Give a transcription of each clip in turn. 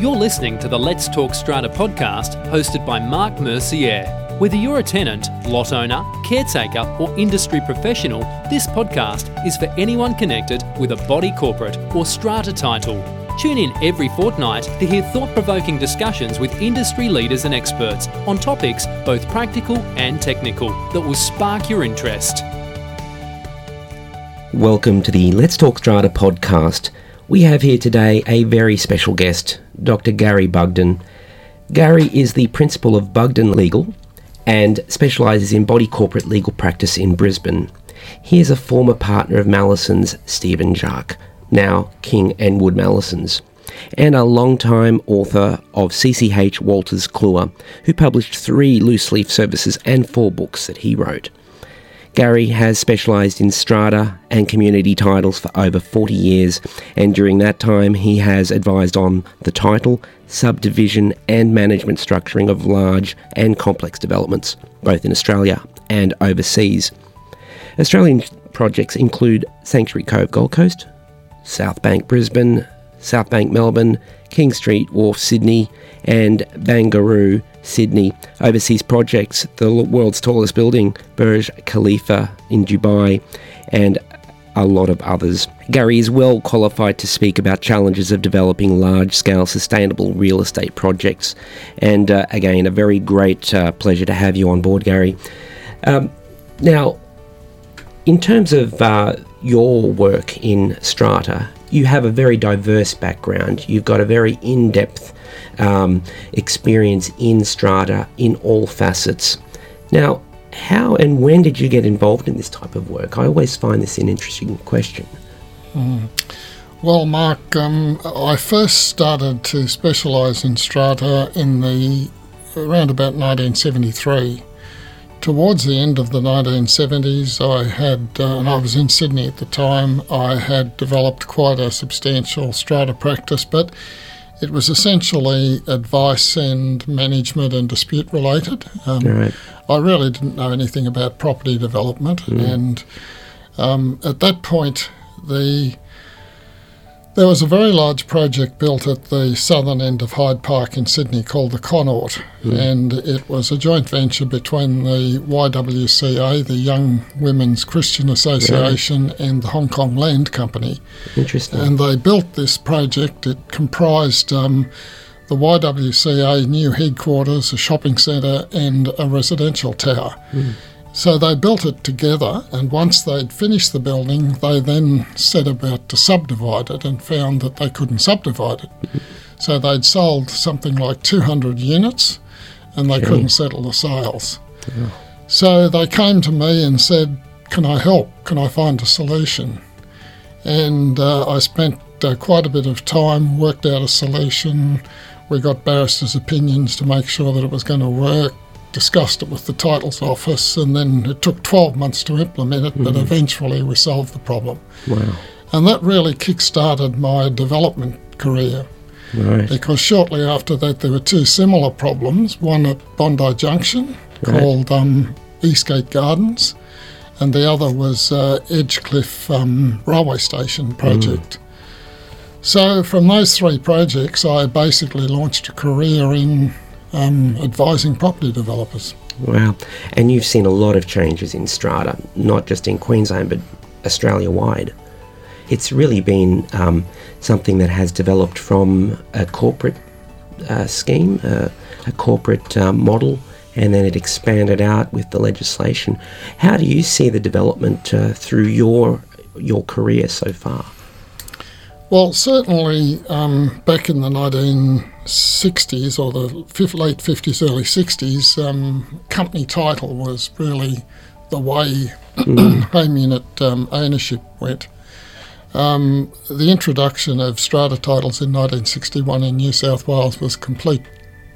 You're listening to the Let's Talk Strata podcast hosted by Mark Mercier. Whether you're a tenant, lot owner, caretaker, or industry professional, this podcast is for anyone connected with a body corporate or strata title. Tune in every fortnight to hear thought provoking discussions with industry leaders and experts on topics both practical and technical that will spark your interest. Welcome to the Let's Talk Strata podcast. We have here today a very special guest, Dr. Gary Bugden. Gary is the principal of Bugden Legal and specialises in body corporate legal practice in Brisbane. He is a former partner of Mallesons Stephen Jaques, now King and Wood Mallesons, and a long-time author of CCH Wolters Kluwer, who published three loose leaf services and four books that he wrote. Gary has specialised in strata and community titles for over 40 years, and during that time, he has advised on the title, subdivision, and management structuring of large and complex developments, both in Australia and overseas. Australian projects include Sanctuary Cove Gold Coast, South Bank Brisbane, South Bank Melbourne, King Street Wharf Sydney, and Barangaroo Sydney. Overseas projects, the world's tallest building, Burj Khalifa in Dubai, and a lot of others. Gary is well qualified to speak about challenges of developing large scale sustainable real estate projects. And uh, again, a very great uh, pleasure to have you on board, Gary. Um, now, in terms of uh, your work in Strata, you have a very diverse background. You've got a very in depth um, experience in strata in all facets. Now, how and when did you get involved in this type of work? I always find this an interesting question. Mm. Well, Mark, um, I first started to specialise in strata in the around about 1973. Towards the end of the 1970s, I had, uh, and I was in Sydney at the time, I had developed quite a substantial strata practice, but it was essentially advice and management and dispute related. Um, right. I really didn't know anything about property development, mm. and um, at that point, the there was a very large project built at the southern end of Hyde Park in Sydney called the Connaught, mm. and it was a joint venture between the YWCA, the Young Women's Christian Association, yeah. and the Hong Kong Land Company. Interesting. And they built this project. It comprised um, the YWCA new headquarters, a shopping centre, and a residential tower. Mm. So they built it together, and once they'd finished the building, they then set about to subdivide it and found that they couldn't subdivide it. So they'd sold something like 200 units and they couldn't settle the sales. Yeah. So they came to me and said, Can I help? Can I find a solution? And uh, I spent uh, quite a bit of time, worked out a solution. We got barristers' opinions to make sure that it was going to work discussed it with the titles office, and then it took 12 months to implement it, mm. but eventually we solved the problem. Wow. And that really kick started my development career. Right. Because shortly after that, there were two similar problems one at Bondi Junction right. called um, Eastgate Gardens, and the other was uh, Edgecliff um, Railway Station project. Mm. So, from those three projects, I basically launched a career in um, advising property developers. Wow. And you've seen a lot of changes in strata, not just in Queensland, but Australia wide. It's really been um, something that has developed from a corporate uh, scheme, uh, a corporate uh, model, and then it expanded out with the legislation. How do you see the development uh, through your your career so far? Well, certainly um, back in the 1960s or the late 50s, early 60s, um, company title was really the way mm. home unit um, ownership went. Um, the introduction of strata titles in 1961 in New South Wales was a complete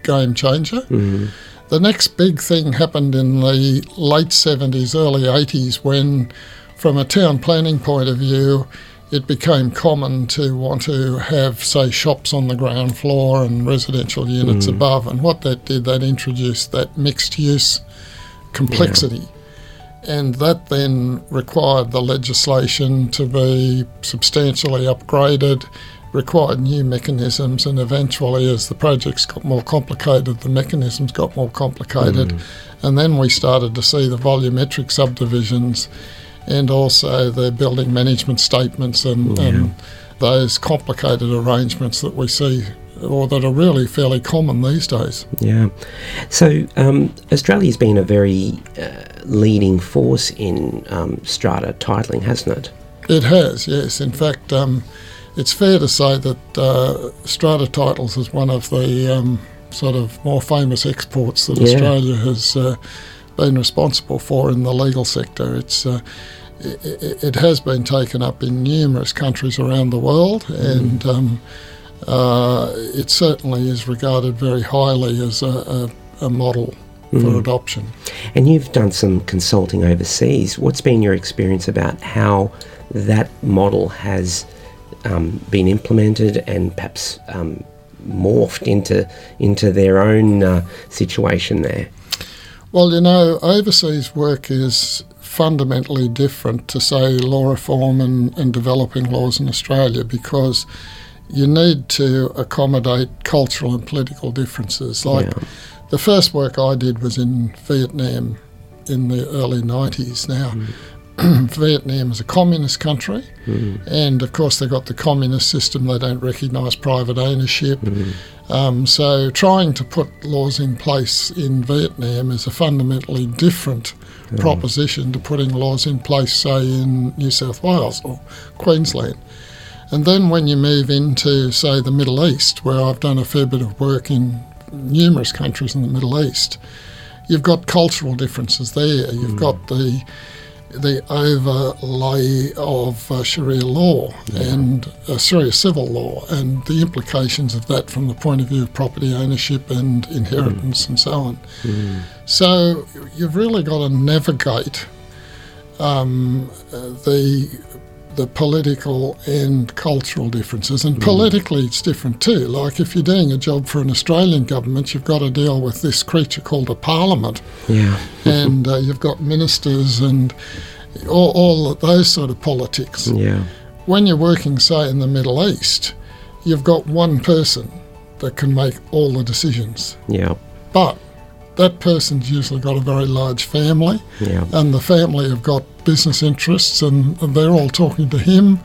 game changer. Mm. The next big thing happened in the late 70s, early 80s when, from a town planning point of view, it became common to want to have, say, shops on the ground floor and residential units mm. above. And what that did, that introduced that mixed use complexity. Yeah. And that then required the legislation to be substantially upgraded, required new mechanisms, and eventually, as the projects got more complicated, the mechanisms got more complicated, Mm. and then we started to see the volumetric subdivisions and also the building management statements and, and those complicated arrangements that we see or that are really fairly common these days. Yeah. So um, Australia's been a very uh, leading force in um, strata titling, hasn't it? It has, yes. In fact, um, it's fair to say that uh, strata titles is one of the um, sort of more famous exports that Yeah. Australia has uh, been responsible for in the legal sector. It's uh, it, it has been taken up in numerous countries around the world, and um, uh, it certainly is regarded very highly as a, a, a model for adoption. And you've done some consulting overseas. What's been your experience about how that model has um, been implemented and perhaps um, morphed into into their own uh, situation there? Well, you know, overseas work is fundamentally different to, say, law reform and, and developing laws in Australia because you need to accommodate cultural and political differences. Like Yeah. the first work I did was in Vietnam in the early 90s. Now, hmm. Vietnam is a communist country, hmm. and of course, they've got the communist system, they don't recognise private ownership. Hmm. Um, so, trying to put laws in place in Vietnam is a fundamentally different hmm. proposition to putting laws in place, say, in New South Wales or Queensland. And then when you move into, say, the Middle East, where I've done a fair bit of work in numerous countries in the Middle East, you've got cultural differences there. You've got the the overlay of uh, Sharia law and uh, Sharia civil law and the implications of that from the point of view of property ownership and inheritance and so on. So you've really got to navigate um, uh, the the political and cultural differences. And politically, it's different too. Like if you're doing a job for an Australian government, you've got to deal with this creature called a parliament, Yeah. and uh, you've got ministers and all, all those sort of politics. Yeah. When you're working, say, in the Middle East, you've got one person that can make all the decisions. Yeah. But that person's usually got a very large family, Yeah. and the family have got business interests, and, and they're all talking to him.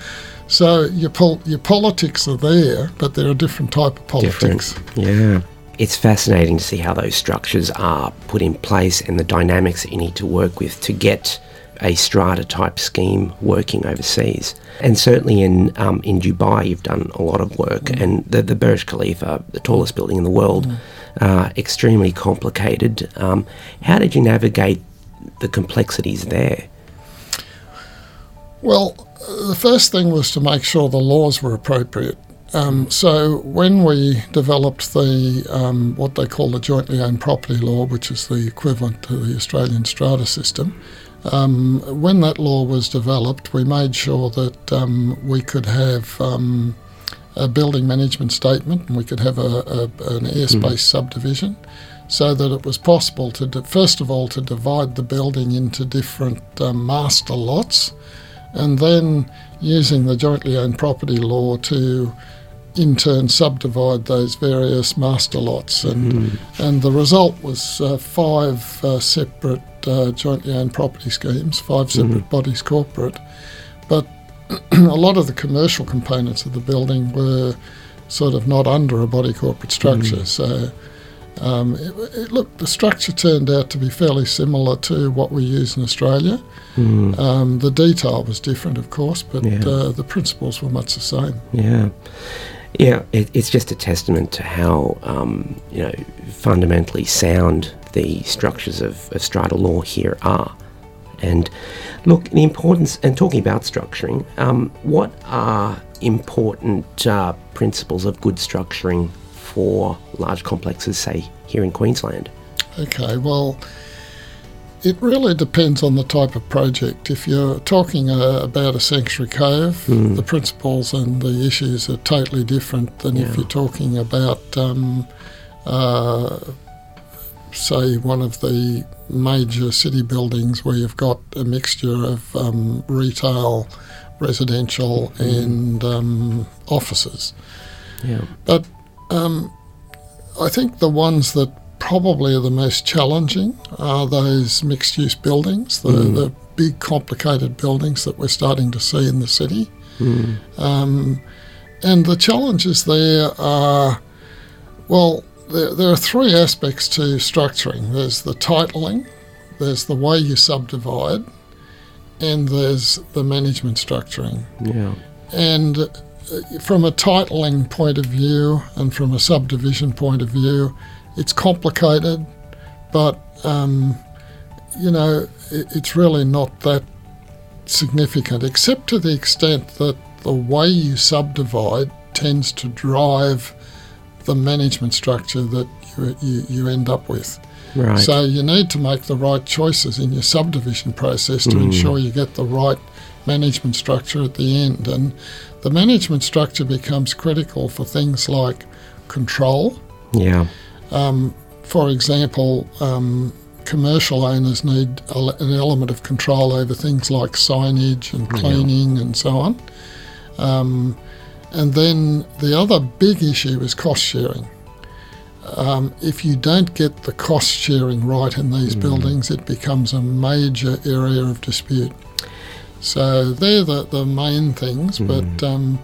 So your pol- your politics are there, but they're a different type of politics. Different. Yeah. It's fascinating to see how those structures are put in place and the dynamics that you need to work with to get a strata type scheme working overseas. And certainly in um, in Dubai, you've done a lot of work, and the, the Burj Khalifa, the tallest building in the world, uh, extremely complicated. Um, how did you navigate the complexities there? Well, the first thing was to make sure the laws were appropriate. Um, so when we developed the um, what they call the jointly owned property law, which is the equivalent to the Australian strata system, um, when that law was developed, we made sure that um, we could have um, a building management statement and we could have a, a, an airspace subdivision so that it was possible to, di- first of all, to divide the building into different um, master lots and then using the jointly owned property law to in turn subdivide those various master lots and and the result was uh, five uh, separate uh, jointly owned property schemes five separate bodies corporate. But a lot of the commercial components of the building were sort of not under a body corporate structure so um, it, it, look, the structure turned out to be fairly similar to what we use in Australia. Um, the detail was different, of course, but Yeah. uh, the principles were much the same. Yeah, yeah. It, it's just a testament to how um, you know fundamentally sound the structures of, of strata law here are. And look, the importance and talking about structuring, um, what are important uh, principles of good structuring for large complexes, say here in Queensland? Okay, well, it really depends on the type of project. If you're talking uh, about a sanctuary cove, the principles and the issues are totally different than if you're talking about, um, uh, say, one of the major city buildings where you've got a mixture of um, retail, residential and um, offices. Yeah. But um, I think the ones that probably are the most challenging are those mixed use buildings, the, the big complicated buildings that we're starting to see in the city. Um, and the challenges there are well, there, there are three aspects to structuring there's the titling, there's the way you subdivide, and there's the management structuring. Yeah. And uh, from a titling point of view and from a subdivision point of view, it's complicated, but um, you know, it, it's really not that significant, except to the extent that the way you subdivide tends to drive the management structure that you, you, you end up with. Right. So you need to make the right choices in your subdivision process to ensure you get the right management structure at the end. And the management structure becomes critical for things like control. yeah. Um, for example, um, commercial owners need a, an element of control over things like signage and cleaning and so on. Um, and then the other big issue is cost sharing. Um, if you don't get the cost sharing right in these buildings, it becomes a major area of dispute. So they're the, the main things, but um,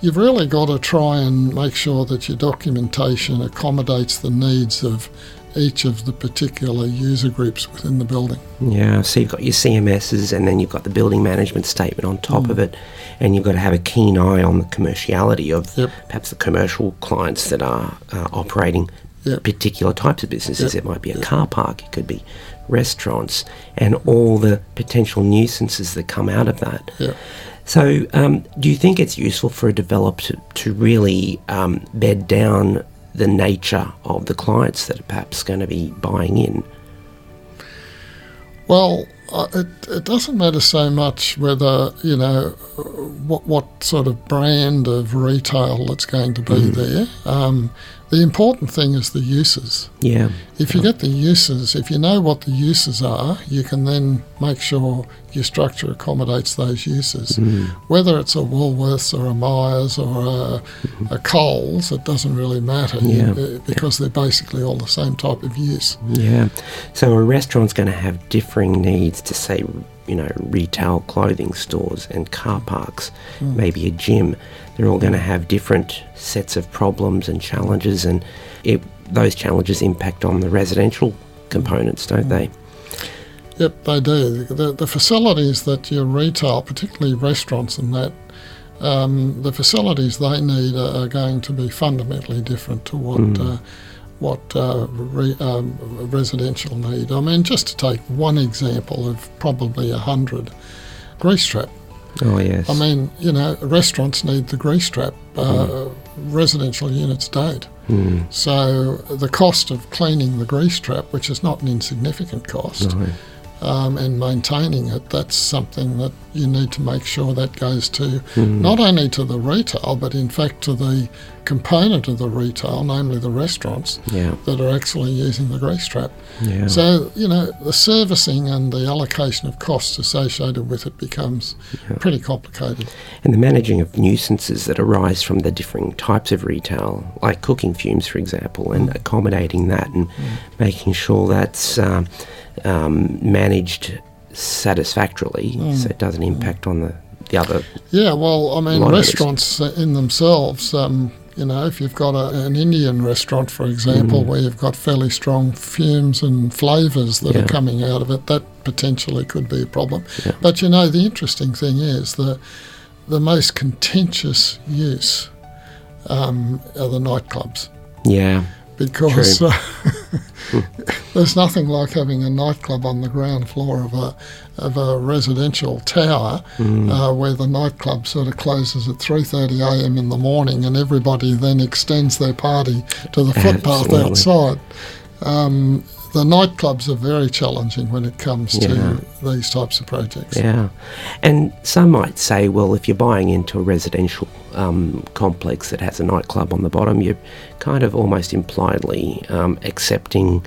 you've really got to try and make sure that your documentation accommodates the needs of each of the particular user groups within the building. Yeah, so you've got your CMSs and then you've got the building management statement on top of it, and you've got to have a keen eye on the commerciality of Yep. perhaps the commercial clients that are uh, operating Yep. particular types of businesses. Yep. It might be a car park, it could be restaurants, and all the potential nuisances that come out of that. Yeah. So, um, do you think it's useful for a developer to, to really um, bed down the nature of the clients that are perhaps going to be buying in? Well, uh, it, it doesn't matter so much whether, you know, what, what sort of brand of retail that's going to be there. Um, the important thing is the uses. Yeah. If you get the uses, if you know what the uses are, you can then make sure your structure accommodates those uses. Mm. Whether it's a Woolworths or a Myers or a, a Coles, it doesn't really matter Yeah. you- because they're basically all the same type of use. Yeah. So a restaurant's going to have differing needs to say, you know, retail clothing stores and car parks, mm. maybe a gym. They're all going to have different sets of problems and challenges, and it, those challenges impact on the residential components, don't they? Yep, they do. The, the facilities that your retail, particularly restaurants and that, um, the facilities they need are, are going to be fundamentally different to what uh, what uh, re, um, residential need. I mean, just to take one example of probably a hundred, grease trap. Oh yes. I mean, you know, restaurants need the grease trap. Uh, Residential units don't. Hmm. So the cost of cleaning the grease trap, which is not an insignificant cost, No. um, and maintaining it, that's something that you need to make sure that goes to not only to the retail, but in fact to the component of the retail, namely the restaurants Yeah. that are actually using the grease trap. Yeah. So, you know, the servicing and the allocation of costs associated with it becomes pretty complicated. and the managing of nuisances that arise from the differing types of retail, like cooking fumes, for example, and accommodating that and making sure that's um, um, managed satisfactorily so it doesn't impact on the, the other. Yeah, well, I mean, lot of it is- restaurants in themselves, um, you know, if you've got a, an Indian restaurant, for example, where you've got fairly strong fumes and flavours that Yeah. are coming out of it, that potentially could be a problem. Yeah. But you know, the interesting thing is that the most contentious use um, are the nightclubs Yeah. Because uh, there's nothing like having a nightclub on the ground floor of a of a residential tower Mm. uh, where the nightclub sort of closes at 3:30 a.m. in the morning and everybody then extends their party to the footpath Absolutely. outside. Um, the nightclubs are very challenging when it comes Yeah. to these types of projects. Yeah. And some might say, well, if you're buying into a residential um, complex that has a nightclub on the bottom, you're kind of almost impliedly um, accepting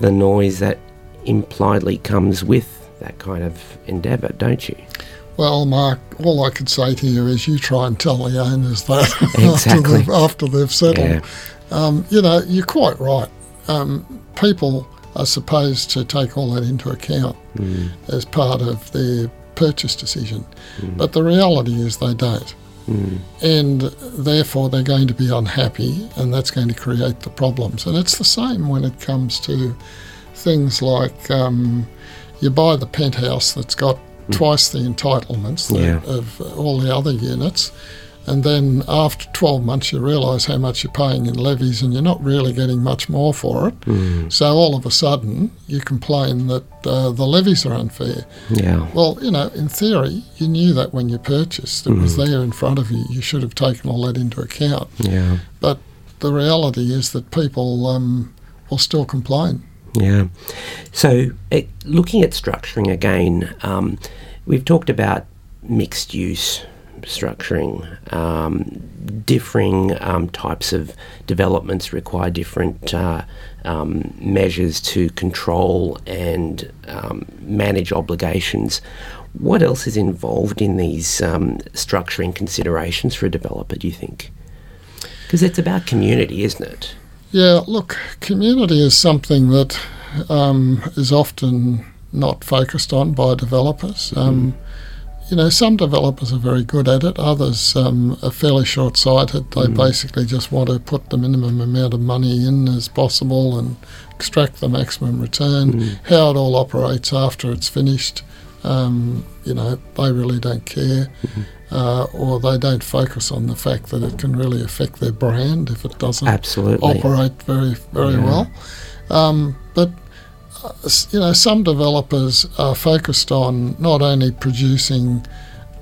the noise that impliedly comes with that kind of endeavour, don't you? Well, Mark, all I could say to you is you try and tell the owners that after, they've, after they've settled. Yeah. Um, you know, you're quite right. Um, people are supposed to take all that into account Mm. as part of their purchase decision, Mm. but the reality is they don't. Mm. And therefore, they're going to be unhappy, and that's going to create the problems. And it's the same when it comes to things like um, you buy the penthouse that's got twice the entitlements that- Yeah. of all the other units, and then after 12 months, you realise how much you're paying in levies, and you're not really getting much more for it. Mm. So all of a sudden, you complain that uh, the levies are unfair. Yeah. Well, you know, in theory, you knew that when you purchased. It was Mm. there in front of you. You should have taken all that into account. Yeah. But the reality is that people um, will still complain. Yeah. So, eh, looking at structuring again, um, we've talked about mixed use structuring. Um, differing um, types of developments require different uh, um, measures to control and um, manage obligations. What else is involved in these um, structuring considerations for a developer, do you think? Because it's about community, isn't it? Yeah, look, community is something that um, is often not focused on by developers. Um, You know, some developers are very good at it, others um, are fairly short sighted. They basically just want to put the minimum amount of money in as possible and extract the maximum return. How it all operates after it's finished, um, you know, they really don't care. Uh, or they don't focus on the fact that it can really affect their brand if it doesn't Absolutely. operate very very Yeah. well. Um, but you know, some developers are focused on not only producing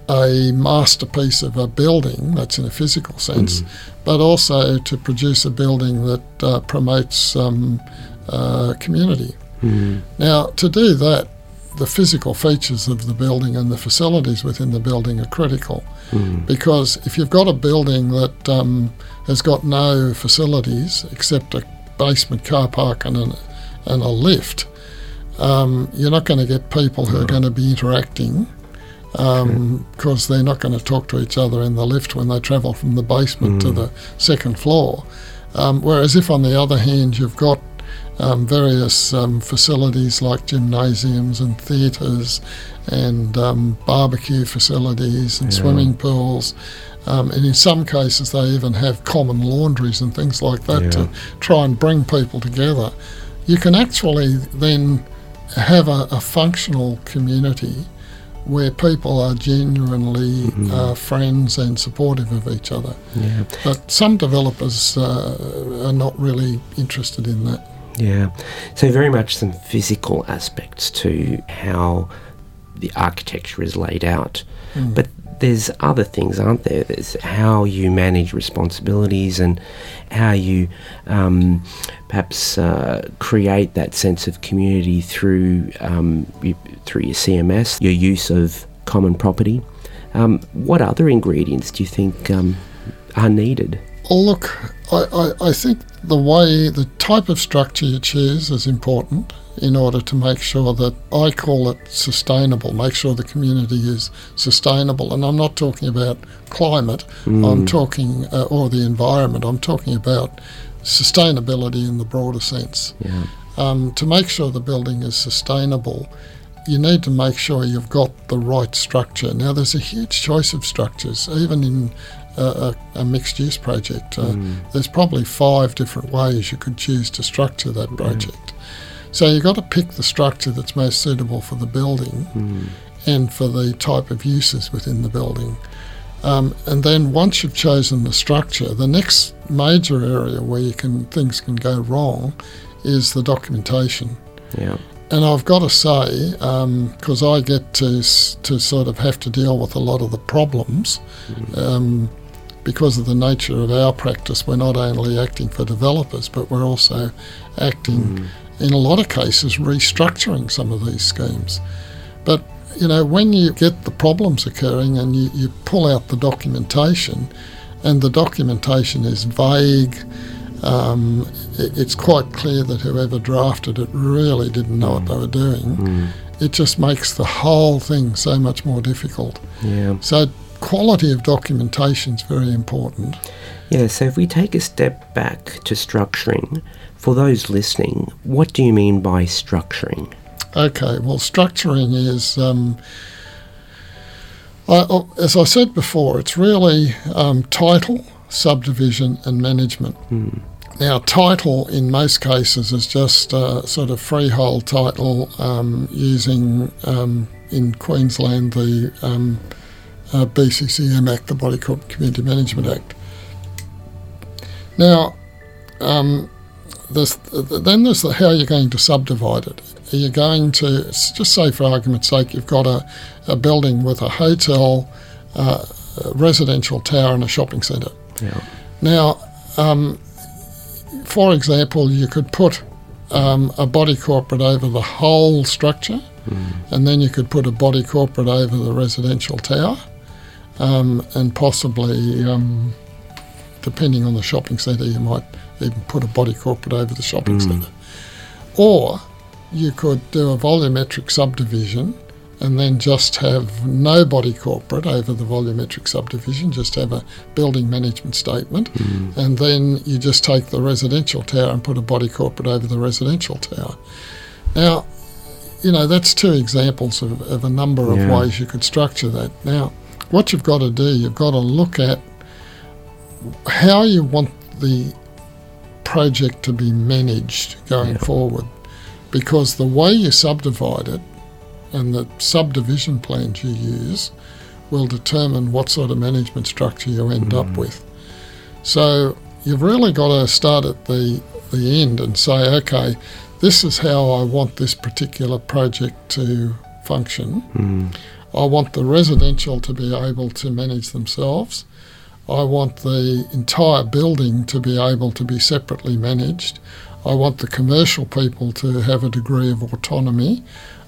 a masterpiece of a building that's in a physical sense, but also to produce a building that uh, promotes um, uh, community. Mm. Now, to do that, the physical features of the building and the facilities within the building are critical Mm. because if you've got a building that um, has got no facilities except a basement car park and, an, and a lift, um, you're not going to get people who are going to be interacting because they're not going to talk to each other in the lift when they travel from the basement to the second floor. Um, whereas if, on the other hand, you've got um, various um, facilities like gymnasiums and theatres and um, barbecue facilities and Yeah. swimming pools. Um, and in some cases, they even have common laundries and things like that to try and bring people together. You can actually then have a, a functional community where people are genuinely uh, friends and supportive of each other. Yeah. But some developers uh, are not really interested in that. Yeah. So very much some physical aspects to how the architecture is laid out. But there's other things, aren't there? There's how you manage responsibilities and how you um, perhaps uh, create that sense of community through um, through your CMS, your use of common property. Um, what other ingredients do you think um, are needed? Well, look, I, I, I think the way, the type of structure you choose is important in order to make sure that I call it sustainable, make sure the community is sustainable. And I'm not talking about climate, I'm talking, uh, or the environment, I'm talking about sustainability in the broader sense. Yeah. Um, to make sure the building is sustainable, you need to make sure you've got the right structure. Now, there's a huge choice of structures, even in a, a, a mixed use project. Uh, There's probably five different ways you could choose to structure that project. So you've got to pick the structure that's most suitable for the building and for the type of uses within the building. Um, and then once you've chosen the structure, the next major area where you can things can go wrong is the documentation. Yeah. And I've got to say, because I get to to sort of have to deal with a lot of the problems, um, because of the nature of our practice, we're not only acting for developers, but we're also acting, hmm. in a lot of cases, restructuring some of these schemes. But you know, when you get the problems occurring and you, you pull out the documentation, and the documentation is vague, um, it, it's quite clear that whoever drafted it really didn't know what hmm. they were doing. Hmm. it just makes the whole thing so much more difficult. Yeah. So quality of documentation is very important. Yeah, so if we take a step back to structuring, for those listening, what do you mean by structuring? Okay, well, structuring is, um, I, oh, as I said before, it's really um, title, subdivision, and management. Now, title in most cases is just a sort of freehold title um, using um, in Queensland the um, uh, BCCM Act, the Body Corporate Community Management Act. Now, um, there's, then there's the how you're going to subdivide it. Are you going to just say, for argument's sake, you've got a, a building with a hotel, uh, a residential tower, and a shopping centre. Yeah. Now, um, for example, you could put um, a body corporate over the whole structure, and then you could put a body corporate over the residential tower, um, and possibly, um, depending on the shopping centre, you might even put a body corporate over the shopping centre. Or you could do a volumetric subdivision and then just have no body corporate over the volumetric subdivision, just have a building management statement, and then you just take the residential tower and put a body corporate over the residential tower. Now, you know, that's two examples of, of a number of Yeah. ways you could structure that. Now, what you've got to do, you've got to look at how you want the project to be managed going Yeah. forward. Because the way you subdivide it and the subdivision plans you use will determine what sort of management structure you end up with. So you've really got to start at the, the end and say, okay, this is how I want this particular project to function. Mm. I want the residential to be able to manage themselves. I want the entire building to be able to be separately managed. I want the commercial people to have a degree of autonomy.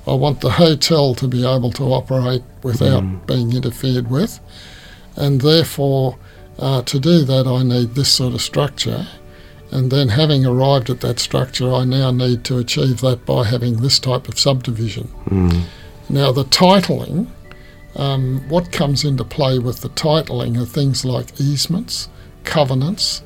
I want the hotel to be able to operate without being interfered with. And therefore, uh, to do that, I need this sort of structure. And then, having arrived at that structure, I now need to achieve that by having this type of subdivision. Mm. Now, the titling, um, what comes into play with the titling are things like easements, covenants,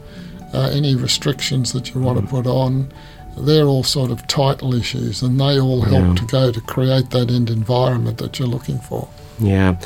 uh, any restrictions that you want to put on. They're all sort of title issues, and they all help Yeah. to go to create that end environment that you're looking for. Yeah,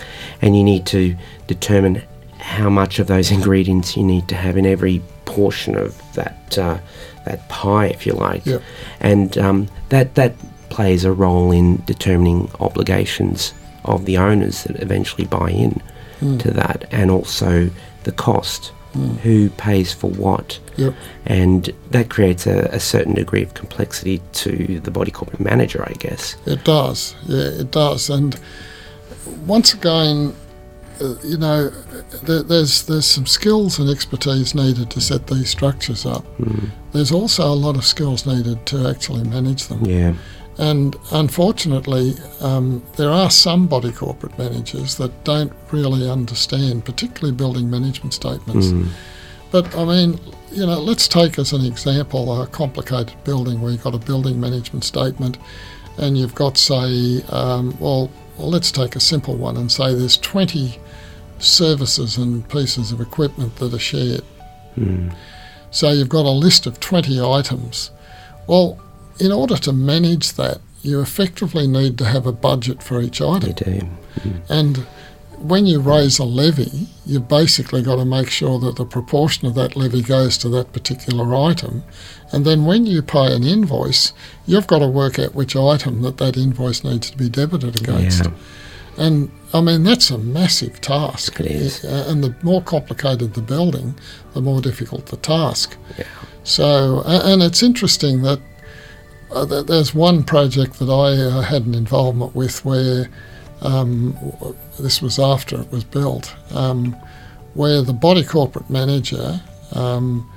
and you need to determine how much of those ingredients you need to have in every portion of that uh, that pie, if you like. Yep. And um, that that plays a role in determining obligations of the owners that eventually buy in hmm. to that, and also the cost. Hmm. Who pays for what? Yep. And that creates a, a certain degree of complexity to the body corporate manager, I guess. It does, yeah, it does. And once again, uh, you know, there, there's there's some skills and expertise needed to set these structures up. Hmm. There's also a lot of skills needed to actually manage them. Yeah. And unfortunately, um, there are some body corporate managers that don't really understand, particularly building management statements. But I mean, you know, let's take as an example a complicated building where you've got a building management statement and you've got, say, um, well, well, let's take a simple one and say there's 20 services and pieces of equipment that are shared. So you've got a list of 20 items. Well, in order to manage that, you effectively need to have a budget for each item. You do. And when you raise a levy, you've basically got to make sure that the proportion of that levy goes to that particular item. And then when you pay an invoice, you've got to work out which item that that invoice needs to be debited against. Yeah. And I mean, that's a massive task. It is. Uh, And the more complicated the building, the more difficult the task. Yeah. So, and it's interesting that uh, there's one project that I uh, had an involvement with where um, this was after it was built, um, where the body corporate manager, um,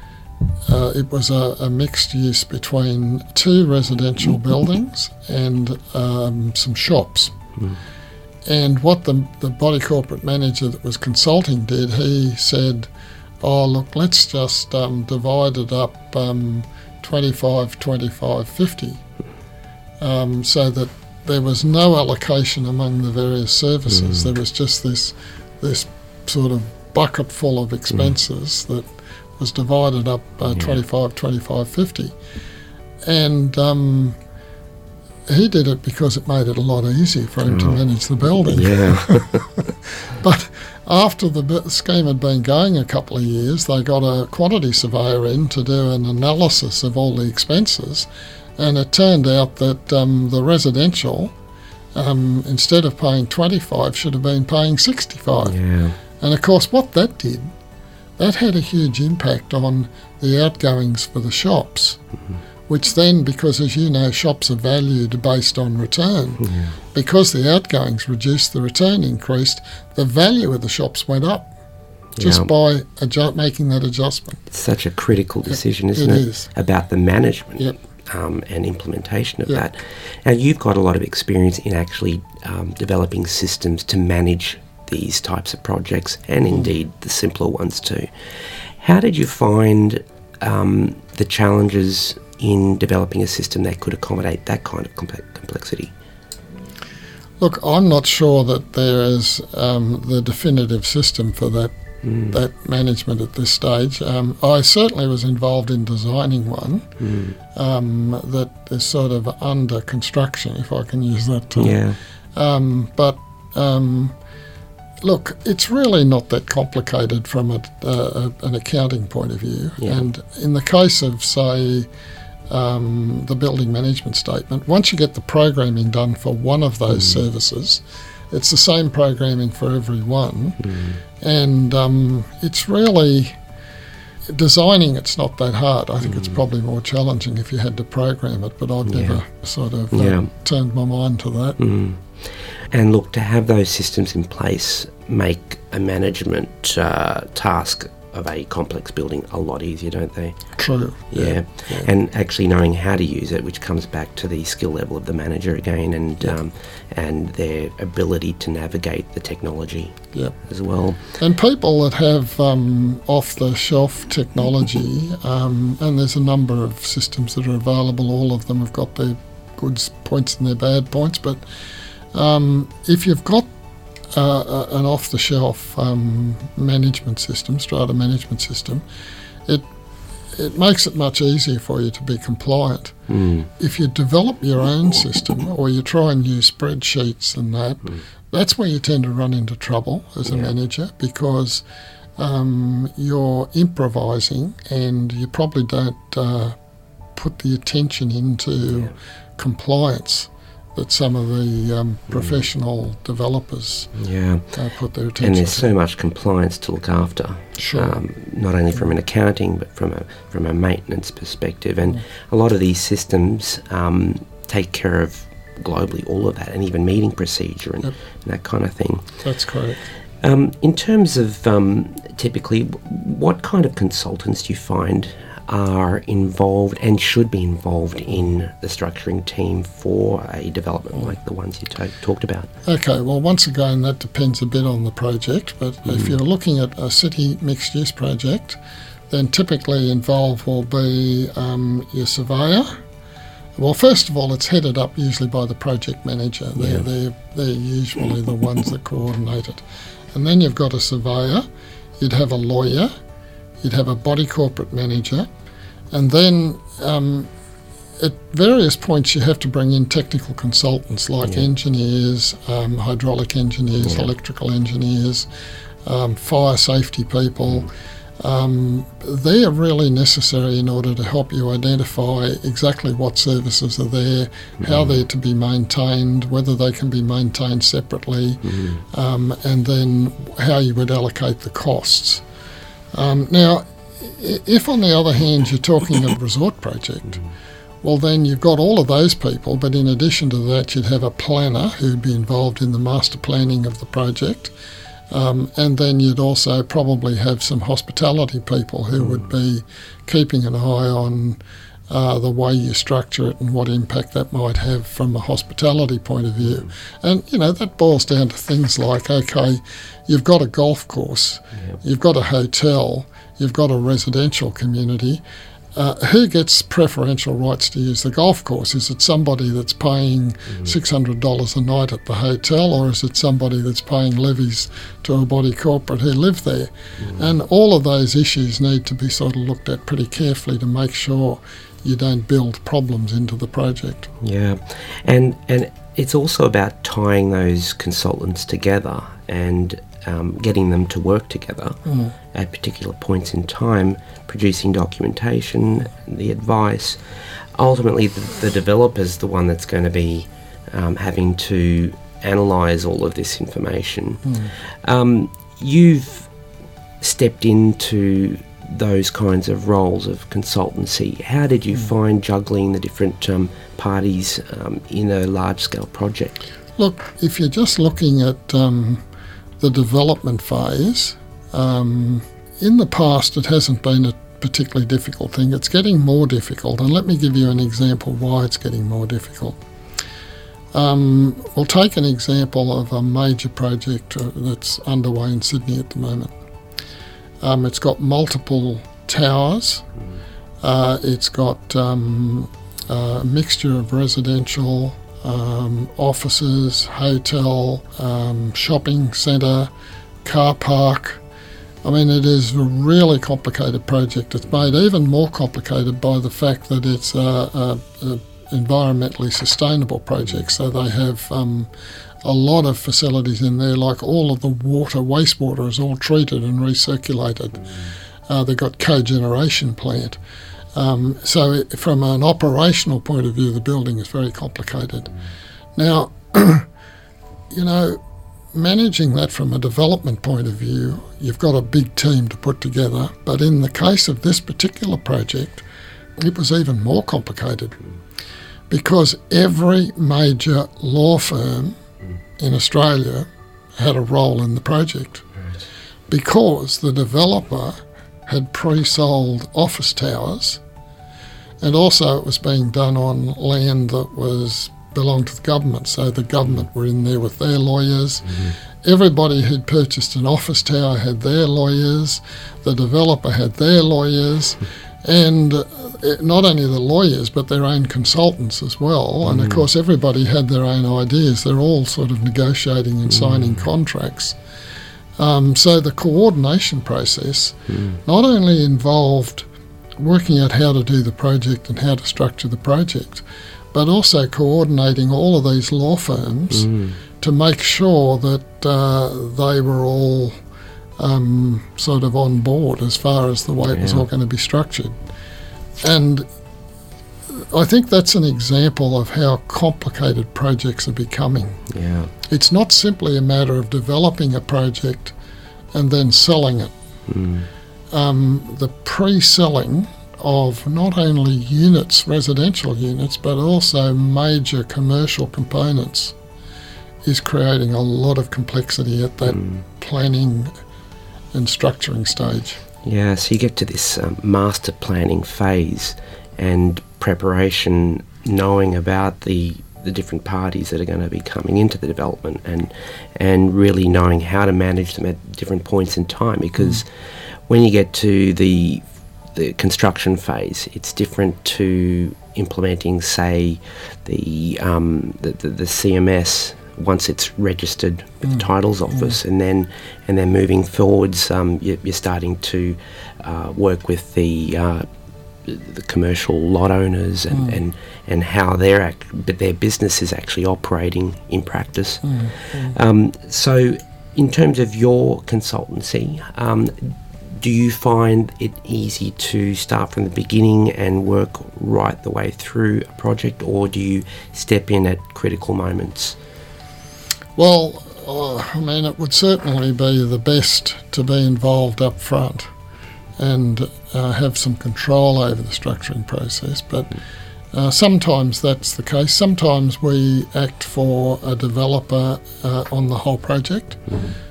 uh, it was a, a mixed use between two residential buildings and um, some shops. And what the, the body corporate manager that was consulting did, he said, oh, look, let's just um, divide it up um, 25, 25, 50, um, so that there was no allocation among the various services. There was just this this sort of bucket full of expenses that was divided up uh, 25, 25, 50. And um, he did it because it made it a lot easier for him to manage the building. Yeah. But after the scheme had been going a couple of years, they got a quantity surveyor in to do an analysis of all the expenses, and it turned out that um, the residential, um, instead of paying 25, should have been paying 65. yeah. And of course, what that did, that had a huge impact on the outgoings for the shops, which then, because as you know, shops are valued based on return, because the outgoings reduced, the return increased, the value of the shops went up just Yeah. by making that adjustment. It's such a critical decision, isn't it it? is. About the management Yep. um, and implementation of Yep. that. Now, you've got a lot of experience in actually um, developing systems to manage these types of projects and Mm. indeed the simpler ones too. How did you find um, the challenges in developing a system that could accommodate that kind of complexity? Look, I'm not sure that there is um, the definitive system for that that management at this stage. Um, I certainly was involved in designing one um, that is sort of under construction, if I can use that term. Yeah. Um, but um, look, it's really not that complicated from a, uh, an accounting point of view. Yeah. And in the case of, say, um, the building management statement, once you get the programming done for one of those services, it's the same programming for every one. And um, it's really designing it's not that hard. I think it's probably more challenging if you had to program it, but I've never sort of Yeah. turned my mind to that. And look, to have those systems in place make a management uh, task of a complex building a lot easier, don't they? True. Yeah. And actually knowing how to use it, which comes back to the skill level of the manager again, and um, and their ability to navigate the technology Yep. as well. And people that have um, off the shelf technology, um, and there's a number of systems that are available, all of them have got their good points and their bad points, but um, if you've got uh, an off the shelf um, management system, strata management system, it it makes it much easier for you to be compliant. If you develop your own system or you try and use spreadsheets and that, that's where you tend to run into trouble as a manager because um, you're improvising and you probably don't uh, put the attention into compliance that some of the um, professional developers Yeah. uh, put their attention And there's so much compliance to look after. Sure. Um, not only from an accounting, but from a from a maintenance perspective. And a lot of these systems um, take care of globally all of that, and even meeting procedure and, Yep. and that kind of thing. That's correct. Um, in terms of um, typically, what kind of consultants do you find are involved and should be involved in the structuring team for a development like the ones you to- talked about? Okay, well, once again, that depends a bit on the project, but if you're looking at a city mixed use project, then typically involved will be um, your surveyor. Well, first of all, it's headed up usually by the project manager. They're, they're, they're usually the ones that coordinate it. And then you've got a surveyor, you'd have a lawyer, you'd have a body corporate manager, and then um, at various points you have to bring in technical consultants like engineers, um, hydraulic engineers, electrical engineers, um, fire safety people. Um, they are really necessary in order to help you identify exactly what services are there, how they're to be maintained, whether they can be maintained separately, um, and then how you would allocate the costs. Um, now, if on the other hand you're talking a resort project, well then you've got all of those people, but in addition to that, you'd have a planner who'd be involved in the master planning of the project. Um, and then you'd also probably have some hospitality people who would be keeping an eye on uh, the way you structure it and what impact that might have from a hospitality point of view. And, you know, that boils down to things like okay, you've got a golf course, you've got a hotel, you've got a residential community. uh, who gets preferential rights to use the golf course? Is it somebody that's paying $600 a night at the hotel, or is it somebody that's paying levies to a body corporate who live there? And all of those issues need to be sort of looked at pretty carefully to make sure you don't build problems into the project. Yeah, and and it's also about tying those consultants together and um, getting them to work together at particular points in time, producing documentation, the advice. Ultimately, the, the is the one that's going to be um, having to analyse all of this information. Um, you've stepped into those kinds of roles of consultancy. How did you find juggling the different um, parties um, in a large scale project? Look, if you're just looking at um, the development phase, um, in the past it hasn't been a particularly difficult thing. It's getting more difficult, and let me give you an example why it's getting more difficult. Um, we'll take an example of a major project uh, that's underway in Sydney at the moment. Um, it's got multiple towers. Uh, it's got um, a mixture of residential, um, offices, hotel, um, shopping centre, car park. I mean, it is a really complicated project. It's made even more complicated by the fact that it's a, a, a environmentally sustainable project. So they have um, a lot of facilities in there, like all of the water, wastewater is all treated and recirculated. Uh, they've got cogeneration plant. Um, so, it, from an operational point of view, the building is very complicated. Now, you know, managing that from a development point of view, you've got a big team to put together. But in the case of this particular project, it was even more complicated because every major law firm in Australia had a role in the project. Because the developer had pre-sold office towers and also it was being done on land that was belonged to the government so the government were in there with their lawyers. Mm-hmm. Everybody who'd purchased an office tower had their lawyers. The developer had their lawyers and uh, not only the lawyers but their own consultants as well. And of course everybody had their own ideas. They're all sort of negotiating and signing contracts. Um, so the coordination process not only involved working out how to do the project and how to structure the project but also coordinating all of these law firms to make sure that uh, they were all um, sort of on board as far as the way it was all going to be structured. And I think that's an example of how complicated projects are becoming. Yeah. It's not simply a matter of developing a project and then selling it. Um, the pre selling of not only units, residential units, but also major commercial components is creating a lot of complexity at that planning and structuring stage. Yeah, so you get to this um, master planning phase and preparation, knowing about the the different parties that are going to be coming into the development, and and really knowing how to manage them at different points in time. Because when you get to the the construction phase, it's different to implementing, say, the um, the, the, the CMS once it's registered with the titles office, and then and then moving forwards, um, you, you're starting to uh, work with the uh, the commercial lot owners and, and, and how their act, but their business is actually operating in practice. Um, so, in terms of your consultancy, um, do you find it easy to start from the beginning and work right the way through a project, or do you step in at critical moments? Well, uh, I mean, it would certainly be the best to be involved up front and uh, have some control over the structuring process, but uh, sometimes that's the case. Sometimes we act for a developer uh, on the whole project,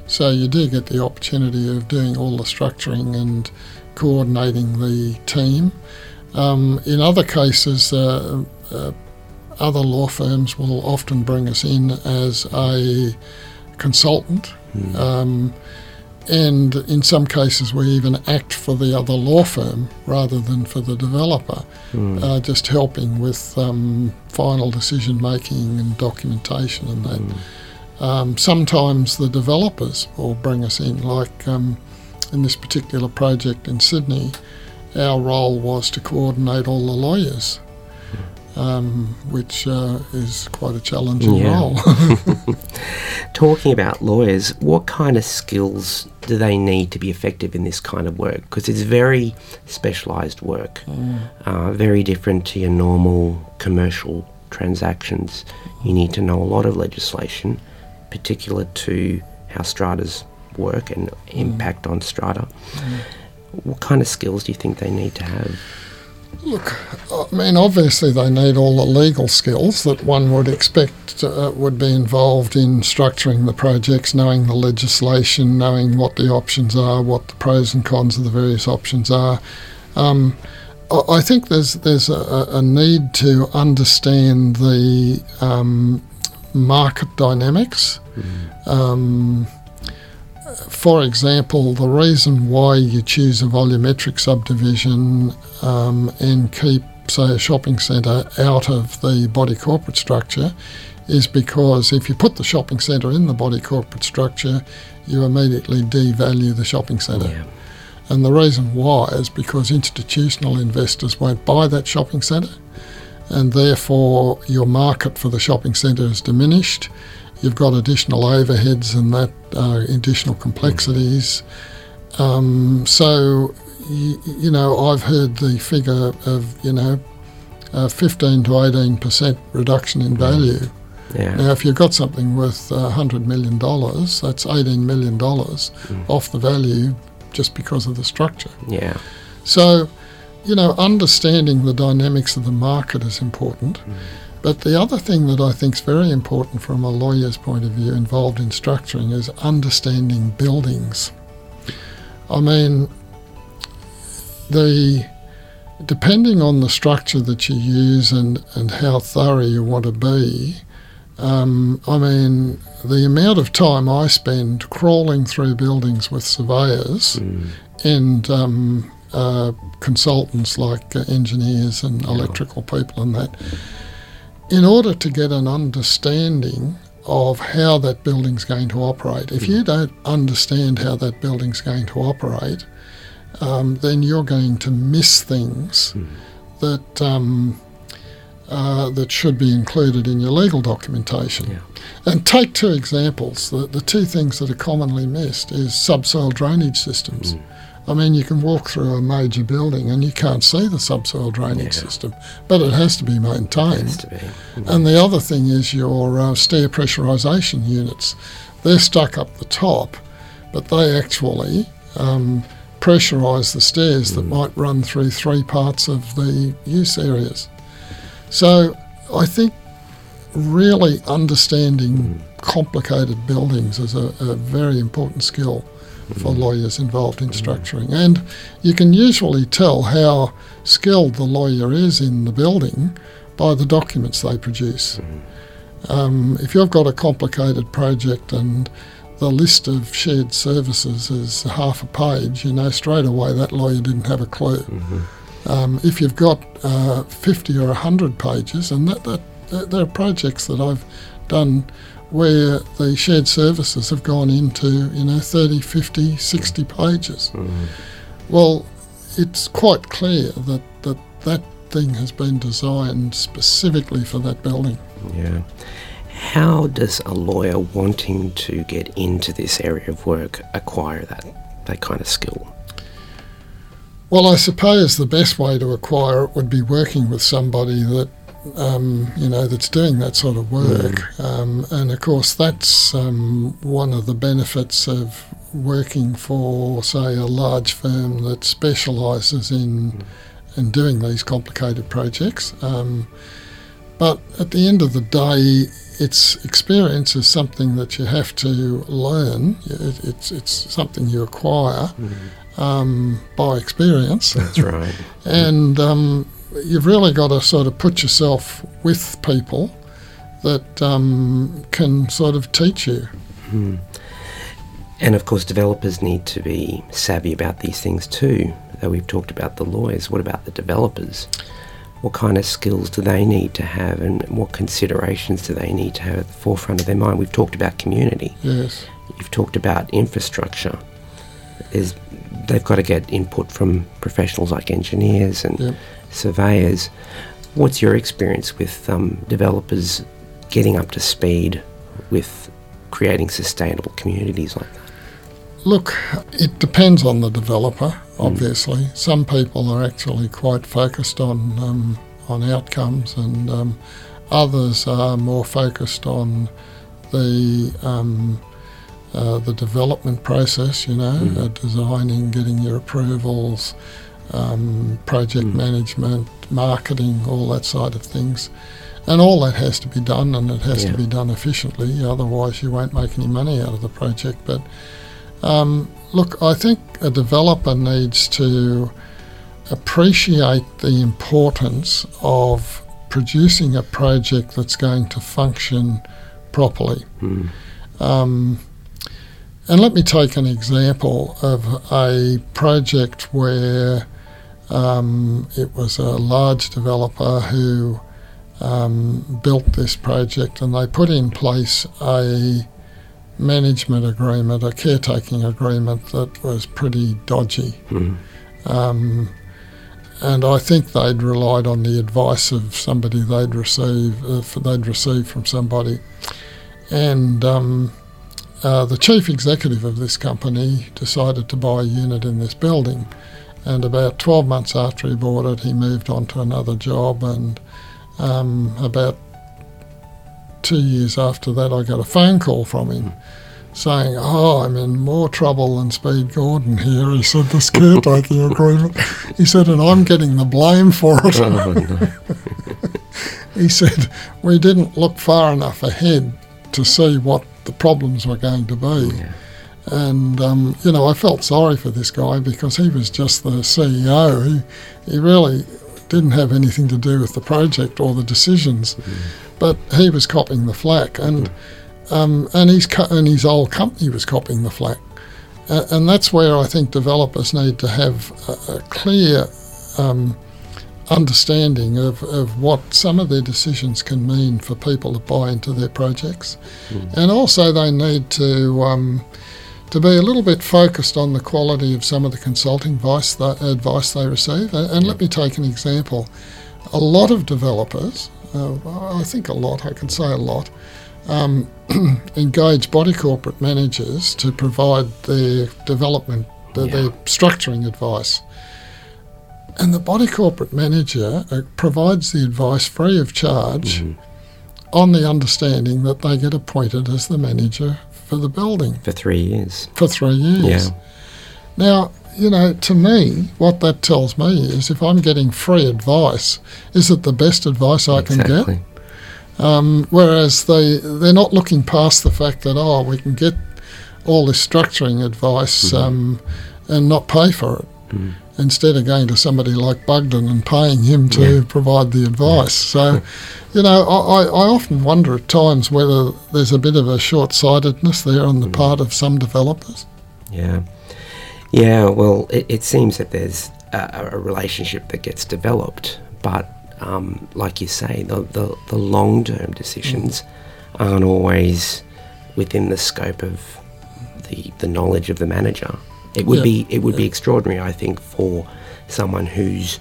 so you do get the opportunity of doing all the structuring and coordinating the team. Um, in other cases, uh, uh, other law firms will often bring us in as a consultant. Um, and in some cases, we even act for the other law firm rather than for the developer, uh, just helping with um, final decision making and documentation and that. Um, sometimes the developers will bring us in, like um, in this particular project in Sydney, our role was to coordinate all the lawyers, um, which uh, is quite a challenging Yeah. role. Talking about lawyers, what kind of skills do they need to be effective in this kind of work? Because it's very specialised work, uh, very different to your normal commercial transactions. You need to know a lot of legislation, particular to how stratas work and impact on strata. What kind of skills do you think they need to have? Look, I mean, obviously they need all the legal skills that one would expect uh, would be involved in structuring the projects, knowing the legislation, knowing what the options are, what the pros and cons of the various options are. Um, I I think there's there's a, a need to understand the um, market dynamics. Um, for example, the reason why you choose a volumetric subdivision um, and keep, say, a shopping centre out of the body corporate structure is because if you put the shopping centre in the body corporate structure, you immediately devalue the shopping centre. Yeah. And the reason why is because institutional investors won't buy that shopping centre, and therefore your market for the shopping centre is diminished. You've got additional overheads and that uh, additional complexities. Um, so, you, you know, I've heard the figure of, you know, uh, 15 to 18% reduction in value. Yeah. Now, if you've got something worth uh, $100 million, that's $18 million off the value just because of the structure. Yeah. So, you know, understanding the dynamics of the market is important. But the other thing that I think is very important from a lawyer's point of view involved in structuring is understanding buildings. I mean, the depending on the structure that you use and, and how thorough you want to be, um, I mean, the amount of time I spend crawling through buildings with surveyors and um, uh, consultants like uh, engineers and electrical people and that, in order to get an understanding of how that building's going to operate. If you don't understand how that building's going to operate, um, then you're going to miss things that um, uh, that should be included in your legal documentation. Yeah. And take two examples. The, the two things that are commonly missed is subsoil drainage systems. I mean, you can walk through a major building and you can't see the subsoil drainage Yeah. system, but it has to be maintained. To be. And the other thing is your uh, stair pressurisation units. They're stuck up the top, but they actually um, pressurise the stairs that might run through three parts of the use areas. So I think really understanding complicated buildings is a, a very important skill for lawyers involved in structuring. And you can usually tell how skilled the lawyer is in the building by the documents they produce. Um, if you've got a complicated project and the list of shared services is half a page, you know straight away that lawyer didn't have a clue. Um, if you've got uh, 50 or 100 pages, and that, that there are projects that I've done where the shared services have gone into, you know, 30, 50, 60 pages. Mm-hmm. Well, it's quite clear that, that that thing has been designed specifically for that building. Yeah. How does a lawyer wanting to get into this area of work acquire that that kind of skill? Well, I suppose the best way to acquire it would be working with somebody that um, you know that's doing that sort of work, um, and of course that's um, one of the benefits of working for, say, a large firm that specialises in in doing these complicated projects. Um, but at the end of the day, its experience is something that you have to learn. It, it's it's something you acquire um, by experience, That's right. and um, you've really got to sort of put yourself with people that um, can sort of teach you. And of course, developers need to be savvy about these things too. Though we've talked about the lawyers, what about the developers? What kind of skills do they need to have, and what considerations do they need to have at the forefront of their mind? We've talked about community. Yes. You've talked about infrastructure. There's, they've got to get input from professionals like engineers and Yep. Surveyors. What's your experience with um, developers getting up to speed with creating sustainable communities like that? Look, it depends on the developer. Obviously, some people are actually quite focused on um, on outcomes, and um, others are more focused on the um, uh, the development process. You know, uh, designing, getting your approvals, um, project management, marketing, all that side of things. And all that has to be done, and it has Yeah. to be done efficiently. Otherwise, you won't make any money out of the project. But um, look, I think a developer needs to appreciate the importance of producing a project that's going to function properly. Mm. Um, and let me take an example of a project where um, it was a large developer who um, built this project and they put in place a management agreement, a caretaking agreement that was pretty dodgy. Mm. Um, and I think they'd relied on the advice of somebody they'd received, uh, they'd received from somebody. And um, uh, the chief executive of this company decided to buy a unit in this building. And about 12 months after he bought it, he moved on to another job. And um, about two years after that, I got a phone call from him saying, Oh, I'm in more trouble than Speed Gordon here. He said, This caretaking agreement. He said, And I'm getting the blame for it. Oh, no. He said, We didn't look far enough ahead to see what the problems were going to be. Yeah. And, um, you know, I felt sorry for this guy because he was just the CEO. He, he really didn't have anything to do with the project or the decisions, but he was copying the flack. And, um, and, his, co- and his old company was copying the flack. Uh, and that's where I think developers need to have a, a clear um, understanding of, of what some of their decisions can mean for people to buy into their projects. And also, they need to um, to be a little bit focused on the quality of some of the consulting advice, th- advice they receive. And, and let me take an example. A lot of developers, uh, I think a lot, I can say a lot, um, engage body corporate managers to provide their development, their, their structuring advice. And the body corporate manager uh, provides the advice free of charge on the understanding that they get appointed as the manager for the building For three years. for three years. Yeah. Now, you know, to me, what that tells me is if I'm getting free advice, is it the best advice I can get? Um, whereas they they're not looking past the fact that oh we can get all this structuring advice um, and not pay for it. Instead of going to somebody like Bugden and paying him to provide the advice. So, you know, I, I often wonder at times whether there's a bit of a short sightedness there on the part of some developers. Yeah. Yeah, well, it, it seems that there's a, a relationship that gets developed, but um, like you say, the, the, the long term decisions aren't always within the scope of the, the knowledge of the manager. It would Yeah. be it would be extraordinary, I think, for someone who's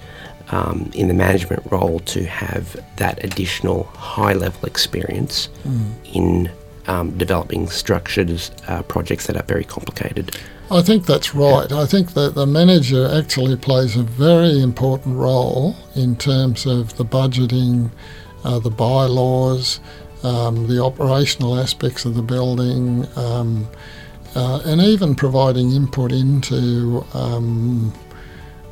um, in the management role to have that additional high level experience in um, developing structured uh, projects that are very complicated. I think that's right. I think that the manager actually plays a very important role in terms of the budgeting, uh, the bylaws, um, the operational aspects of the building, um, uh, and even providing input into um,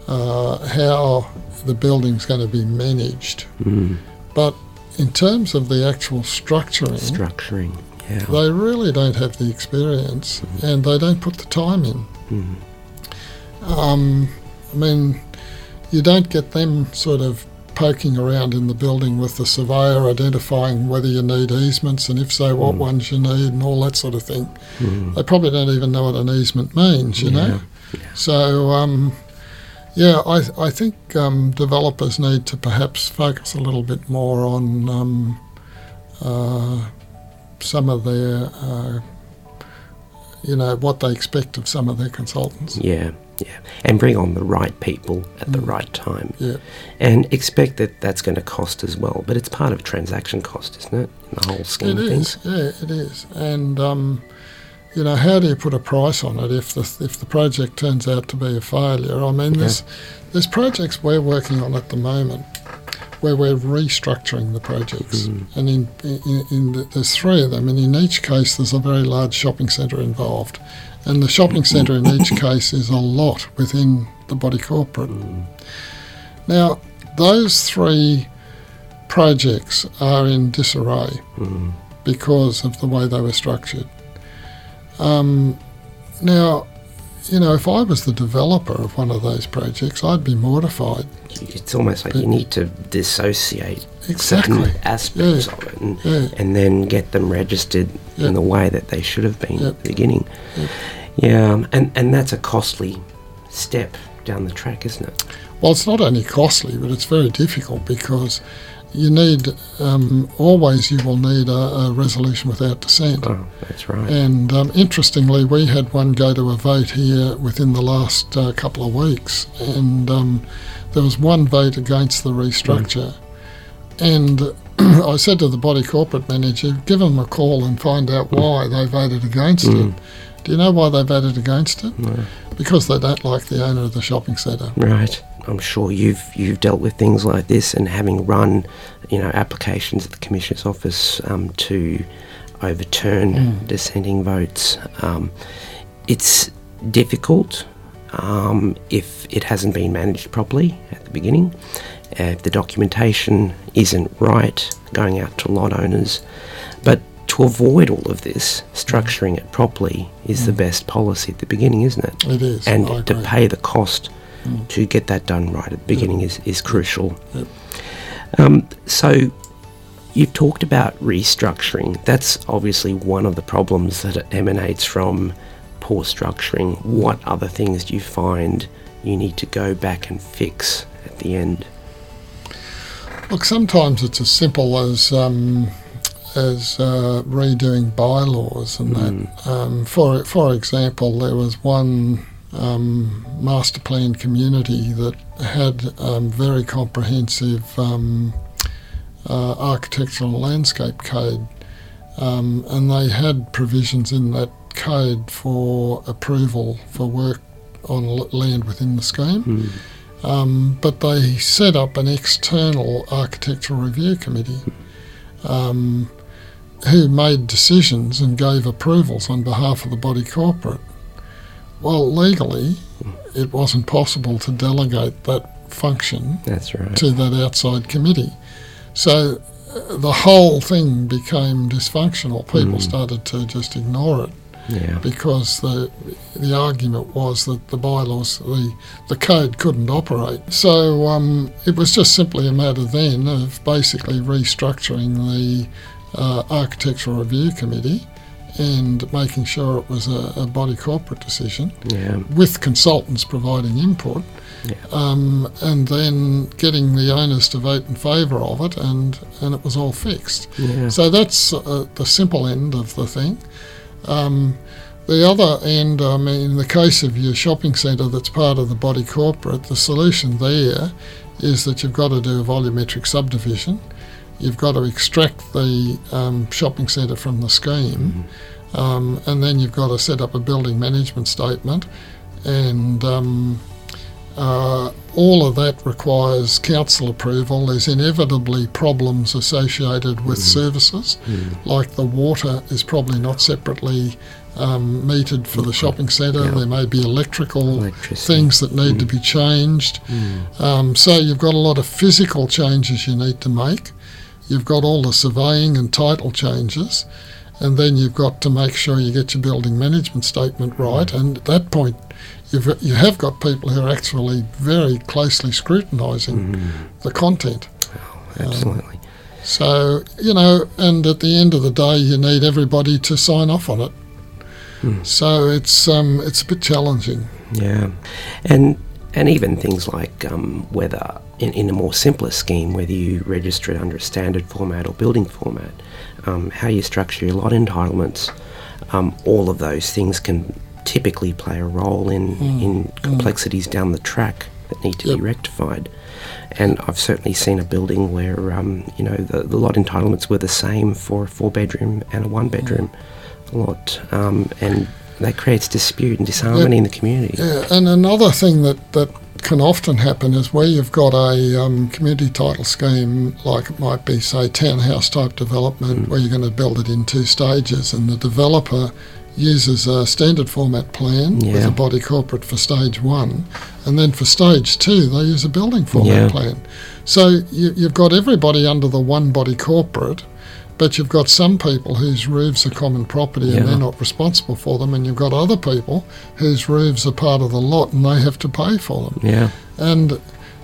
uh, how the building's going to be managed. Mm. But in terms of the actual structuring, Structuring, yeah. they really don't have the experience and they don't put the time in. Mm. Um, I mean, you don't get them sort of poking around in the building with the surveyor, identifying whether you need easements and if so, what ones you need, and all that sort of thing. They probably don't even know what an easement means, you know. So, um, yeah, I, I think um, developers need to perhaps focus a little bit more on um, uh, some of their, uh, you know, what they expect of some of their consultants. Yeah, yeah. And bring on the right people at the right time. Yeah. And expect that that's going to cost as well. But it's part of transaction cost, isn't it? In the whole scheme It of is, things. yeah, it is. And um, you know, how do you put a price on it if the if the project turns out to be a failure? I mean, there's there's projects we're working on at the moment where we're restructuring the projects, and in, in, in the, there's three of them, and in each case there's a very large shopping centre involved, and the shopping centre in each case is a lot within the body corporate. Now, those three projects are in disarray because of the way they were structured. Um, now, you know, if I was the developer of one of those projects, I'd be mortified. It's almost like you need to dissociate Exactly. certain aspects Yeah. of it and, Yeah. and then get them registered Yeah. in the way that they should have been at the beginning. Yeah, and, and that's a costly step down the track, isn't it? Well, it's not only costly, but it's very difficult because you need um, always you will need a, a resolution without dissent. Oh, that's right. And um, interestingly, we had one go to a vote here within the last uh, couple of weeks, and um, there was one vote against the restructure. And I said to the body corporate manager, give them a call and find out why they voted against it. Do you know why they voted against it? Because they don't like the owner of the shopping centre. Right. I'm sure you've you've dealt with things like this, and having run, you know, applications at the commissioner's office um, to overturn dissenting votes. Um, it's difficult um, if it hasn't been managed properly at the beginning. Uh, if the documentation isn't right, going out to lot owners, but to avoid all of this, structuring it properly is the best policy at the beginning, isn't it? It is. and to pay the cost to get that done right at the beginning is, is crucial. Um, so you've talked about restructuring. That's obviously one of the problems that emanates from poor structuring. What other things do you find you need to go back and fix at the end? Look, sometimes it's as simple as um, as uh, redoing bylaws and that. Um, for for example, there was one um, master plan community that had um, very comprehensive um, uh, architectural landscape code, um, and they had provisions in that code for approval for work on land within the scheme. Um, but they set up an external architectural review committee um, who made decisions and gave approvals on behalf of the body corporate. Well, legally, it wasn't possible to delegate that function right. to that outside committee. So uh, the whole thing became dysfunctional. People started to just ignore it Yeah. because the the argument was that the bylaws, the the code couldn't operate. So um, it was just simply a matter then of basically restructuring the uh, architectural review committee and making sure it was a, a body corporate decision Yeah. with consultants providing input. Yeah. Um, and then getting the owners to vote in favour of it, and, and it was all fixed. Yeah. So that's uh, the simple end of the thing. Um, the other end, I mean, in the case of your shopping centre that's part of the body corporate, the solution there is that you've got to do a volumetric subdivision. You've got to extract the um, shopping centre from the scheme, um, and then you've got to set up a building management statement, and um, uh, all of that requires council approval. There's inevitably problems associated with services, like the water is probably not separately um, metered for the shopping centre. Yeah. There may be electrical things that need to be changed. Um, so you've got a lot of physical changes you need to make. You've got all the surveying and title changes, and then you've got to make sure you get your building management statement right. And at that point, you've you have got people who are actually very closely scrutinising the content. Absolutely. So you know, and at the end of the day, you need everybody to sign off on it. So it's um, it's a bit challenging. Yeah, and and even things like um, whether in, in a more simpler scheme, whether you register it under a standard format or building format, um, how you structure your lot entitlements, um, all of those things can typically play a role in in complexities down the track that need to Yep. be rectified. And I've certainly seen a building where um, you know the, the lot entitlements were the same for a four bedroom and a one bedroom lot, um, and that creates dispute and disharmony in the community. Yeah, and another thing that, that can often happen is where you've got a um, community title scheme, like it might be, say, townhouse type development, where you're going to build it in two stages, and the developer uses a standard format plan with a body corporate for stage one, and then for stage two, they use a building format Yeah. plan. So you, you've got everybody under the one body corporate. But you've got some people whose roofs are common property and Yeah. they're not responsible for them, and you've got other people whose roofs are part of the lot and they have to pay for them. Yeah, And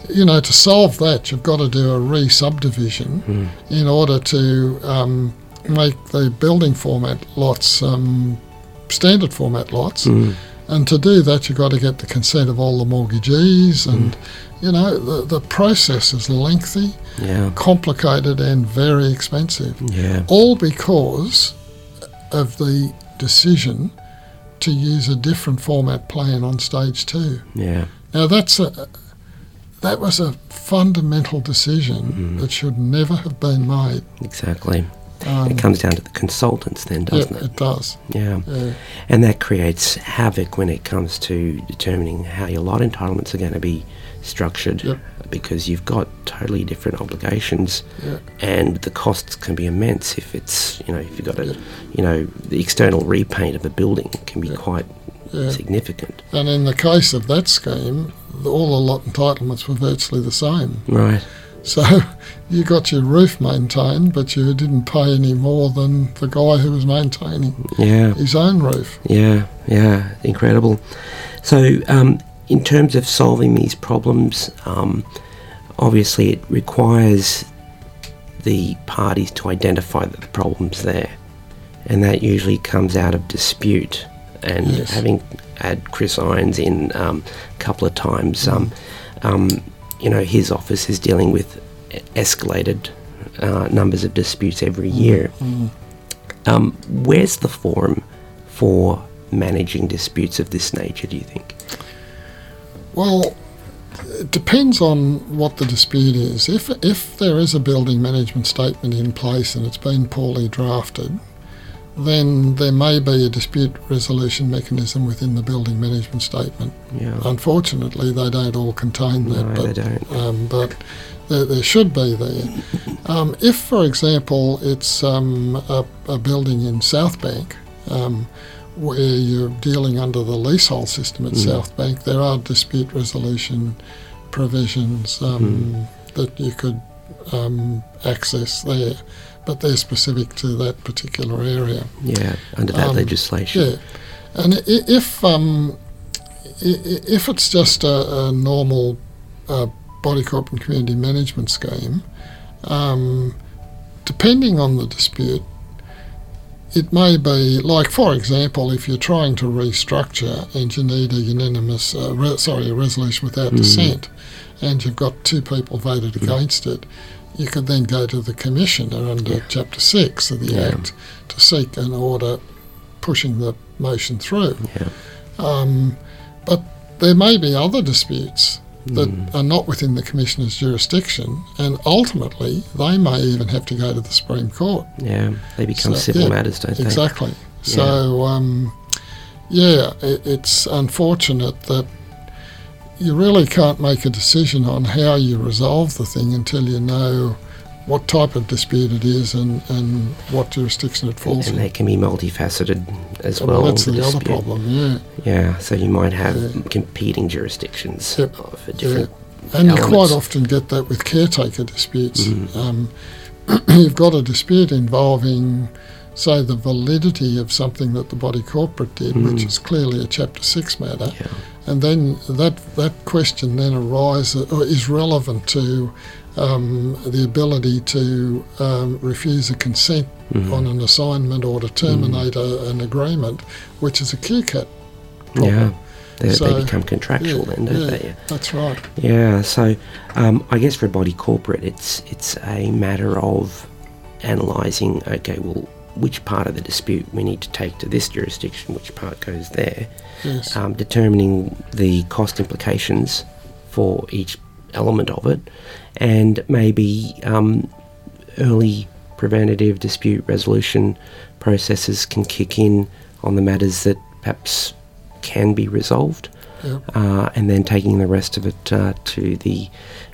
you know, to solve that, you've got to do a re-subdivision in order to um, make the building format lots um, standard format lots. And to do that, you've got to get the consent of all the mortgagees, and you know, the, the process is lengthy, yeah, complicated, and very expensive yeah, all because of the decision to use a different format plan on stage two. yeah, Now that's a that was a fundamental decision that should never have been made. exactly. Um, It comes down to the consultants, then, doesn't it? it does. Yeah. Yeah, And that creates havoc when it comes to determining how your lot entitlements are going to be structured Yep. because you've got totally different obligations Yeah. and the costs can be immense if it's, you know, if you've got a, you know, the external repaint of a building can be quite significant. and in the case of that scheme, all the lot entitlements were virtually the same. Right. So you got your roof maintained, but you didn't pay any more than the guy who was maintaining Yeah. his own roof. Yeah, yeah, incredible. So, um, in terms of solving these problems, um, obviously it requires the parties to identify that the problem's there, and that usually comes out of dispute. And Yes. having had Chris Irons in um, a couple of times, um, um, you know, his office is dealing with escalated uh, numbers of disputes every year. Um, where's the forum for managing disputes of this nature, do you think? Well, it depends on what the dispute is. If if there is a building management statement in place and it's been poorly drafted, then there may be a dispute resolution mechanism within the building management statement. Yeah. Unfortunately, they don't all contain that, no, but they don't. um, but there, there should be there. Um, if, for example, it's um, a, a building in South Bank um, where you're dealing under the leasehold system at South Bank, there are dispute resolution provisions um, that you could um, access there, but they're specific to that particular area. Yeah, under that um, legislation. Yeah, and if um, if it's just a, a normal uh, body corporate and community management scheme, um, depending on the dispute, it may be like, for example, if you're trying to restructure and you need a unanimous, uh, re- sorry, a resolution without dissent, and you've got two people voted against it, you could then go to the commissioner under Chapter Six of the Yeah. Act to seek an order pushing the motion through. Yeah. Um, but there may be other disputes that Mm. are not within the commissioner's jurisdiction, and ultimately they may even have to go to the Supreme Court. Yeah, they become So, civil yeah, matters, don't they? Exactly. So, um, yeah, it, it's unfortunate that you really can't make a decision on how you resolve the thing until you know what type of dispute it is and, and what jurisdiction it falls And in. they can be multifaceted as well, well. that's the, other problem, yeah. Yeah, so you might have Yeah. competing jurisdictions Yep. for different. And you quite often get that with caretaker disputes. Mm. Um, you've got a dispute involving, say, the validity of something that the body corporate did, which is clearly a Chapter 6 matter, Mm. Yeah. And then that that question then arises or is relevant to um, the ability to um, refuse a consent Mhm. on an assignment or to terminate a, an agreement, which is a QCAT problem. Yeah. They, So, they become contractual yeah, then, don't yeah. they? That's right. Yeah, so um, I guess for a body corporate, it's it's a matter of analysing. Okay, well, which part of the dispute we need to take to this jurisdiction, which part goes there, Yes. um, determining the cost implications for each element of it, and maybe um, early preventative dispute resolution processes can kick in on the matters that perhaps can be resolved Yep. uh, and then taking the rest of it uh, to the,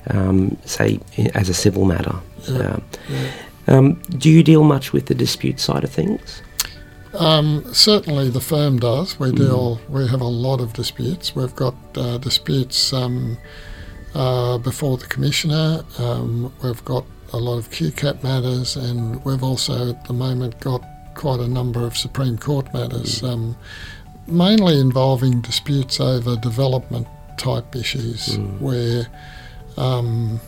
um, say, as a civil matter. Um, yeah. Um, do you deal much with the dispute side of things? Um, certainly, the firm does. We deal. We have a lot of disputes. We've got uh, disputes um, uh, before the commissioner. Um, we've got a lot of QCAT matters, and we've also at the moment got quite a number of Supreme Court matters, um, mainly involving disputes over development type issues, where um,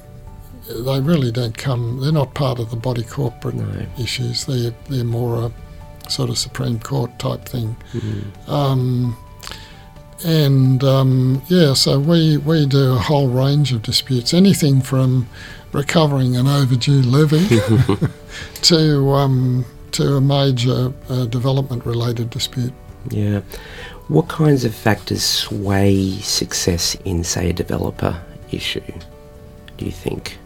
they really don't come. They're not part of the body corporate No. issues. They're they're more a sort of Supreme Court type thing. Mm. Um, and um, yeah, so we, we do a whole range of disputes, anything from recovering an overdue levy to um, to a major uh, development related dispute. Yeah. What kinds of factors sway success in, say, a developer issue, do you think?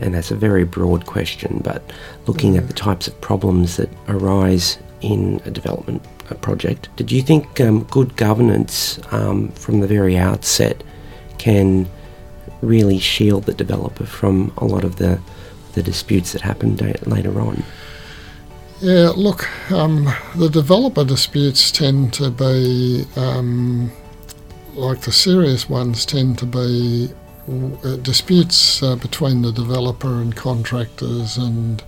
And that's a very broad question, but looking at the types of problems that arise in a development project, did you think um, good governance um, from the very outset can really shield the developer from a lot of the, the disputes that happen da- later on? Yeah, look, um, the developer disputes tend to be, um, like the serious ones, tend to be disputes uh, between the developer and contractors and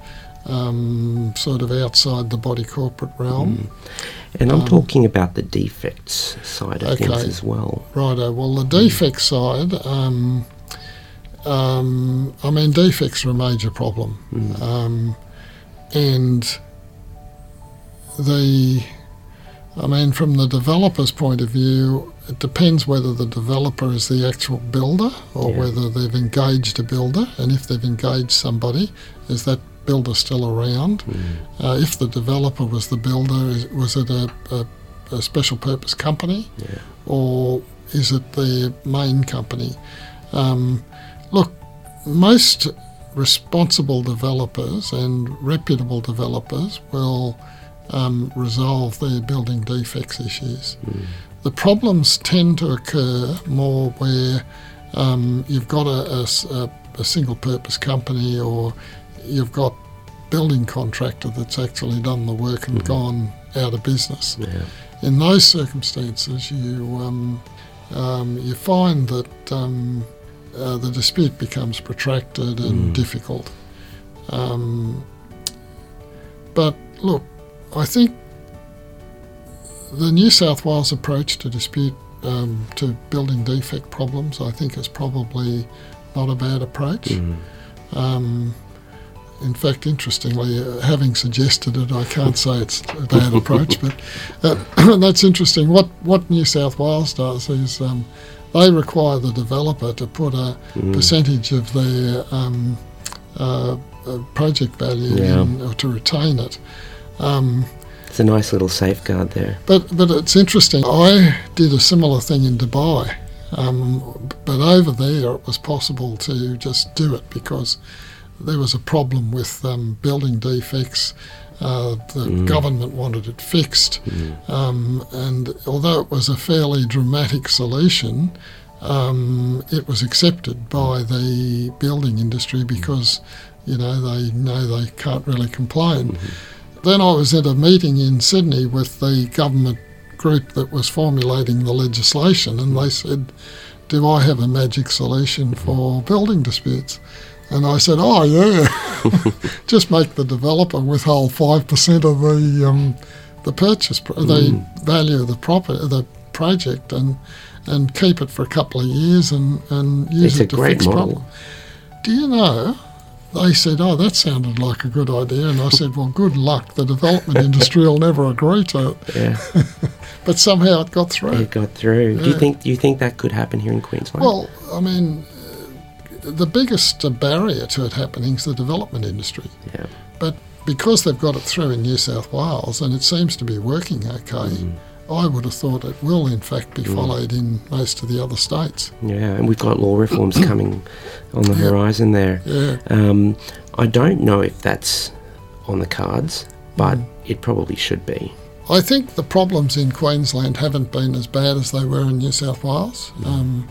um, sort of outside the body corporate realm. And I'm Um, talking about the defects side of things as well. Righto. Well, the defect side, um, um, I mean, defects are a major problem, Mm. um, and the, I mean, from the developer's point of view, it depends whether the developer is the actual builder or Yeah. whether they've engaged a builder, and if they've engaged somebody, is that builder still around? Mm. Uh, if the developer was the builder, is, was it a, a, a special purpose company? Yeah. or is it the main company? Um, look, most responsible developers and reputable developers will um, resolve their building defects issues. The problems tend to occur more where um, you've got a single purpose company or you've got building contractor that's actually done the work and gone out of business Yeah. in those circumstances, you um, um, you find that um, uh, the dispute becomes protracted and Mm. difficult. Um, but look, I think the New South Wales approach to dispute um, to building defect problems, I think, is probably not a bad approach. Mm. Um, in fact, interestingly, uh, having suggested it, I can't say it's a bad approach, but uh, that's interesting. What what New South Wales does is um, they require the developer to put a Mm. percentage of their um, uh, uh, project value Yeah. in, or to retain it. Um, It's a nice little safeguard there. but but it's interesting. I did a similar thing in Dubai, um, but over there it was possible to just do it because there was a problem with um, building defects. Uh, the Mm. government wanted it fixed, Mm. um, and although it was a fairly dramatic solution, um, it was accepted by the building industry because you know they know they can't really complain. Then I was at a meeting in Sydney with the government group that was formulating the legislation, and they said, "Do I have a magic solution for building disputes?" And I said, "Oh yeah, just make the developer withhold five percent of the um, the purchase, pr- the value of the property, the project, and and keep it for a couple of years and, and use It's a it to great fix model. problem. Do you know? They said, "Oh, that sounded like a good idea," and I said, "Well, good luck. The development industry will never agree to it." Yeah, But somehow it got through. it got through. Do you think? Do you think that could happen here in Queensland? Well, I mean, the biggest barrier to it happening is the development industry. yeah, But because they've got it through in New South Wales and it seems to be working okay, Mm. I would have thought it will, in fact, be followed in most of the other states. yeah, and we've got law reforms coming on the horizon there. Yeah. Um, I don't know if that's on the cards, but it probably should be. I think the problems in Queensland haven't been as bad as they were in New South Wales. Mm. Um,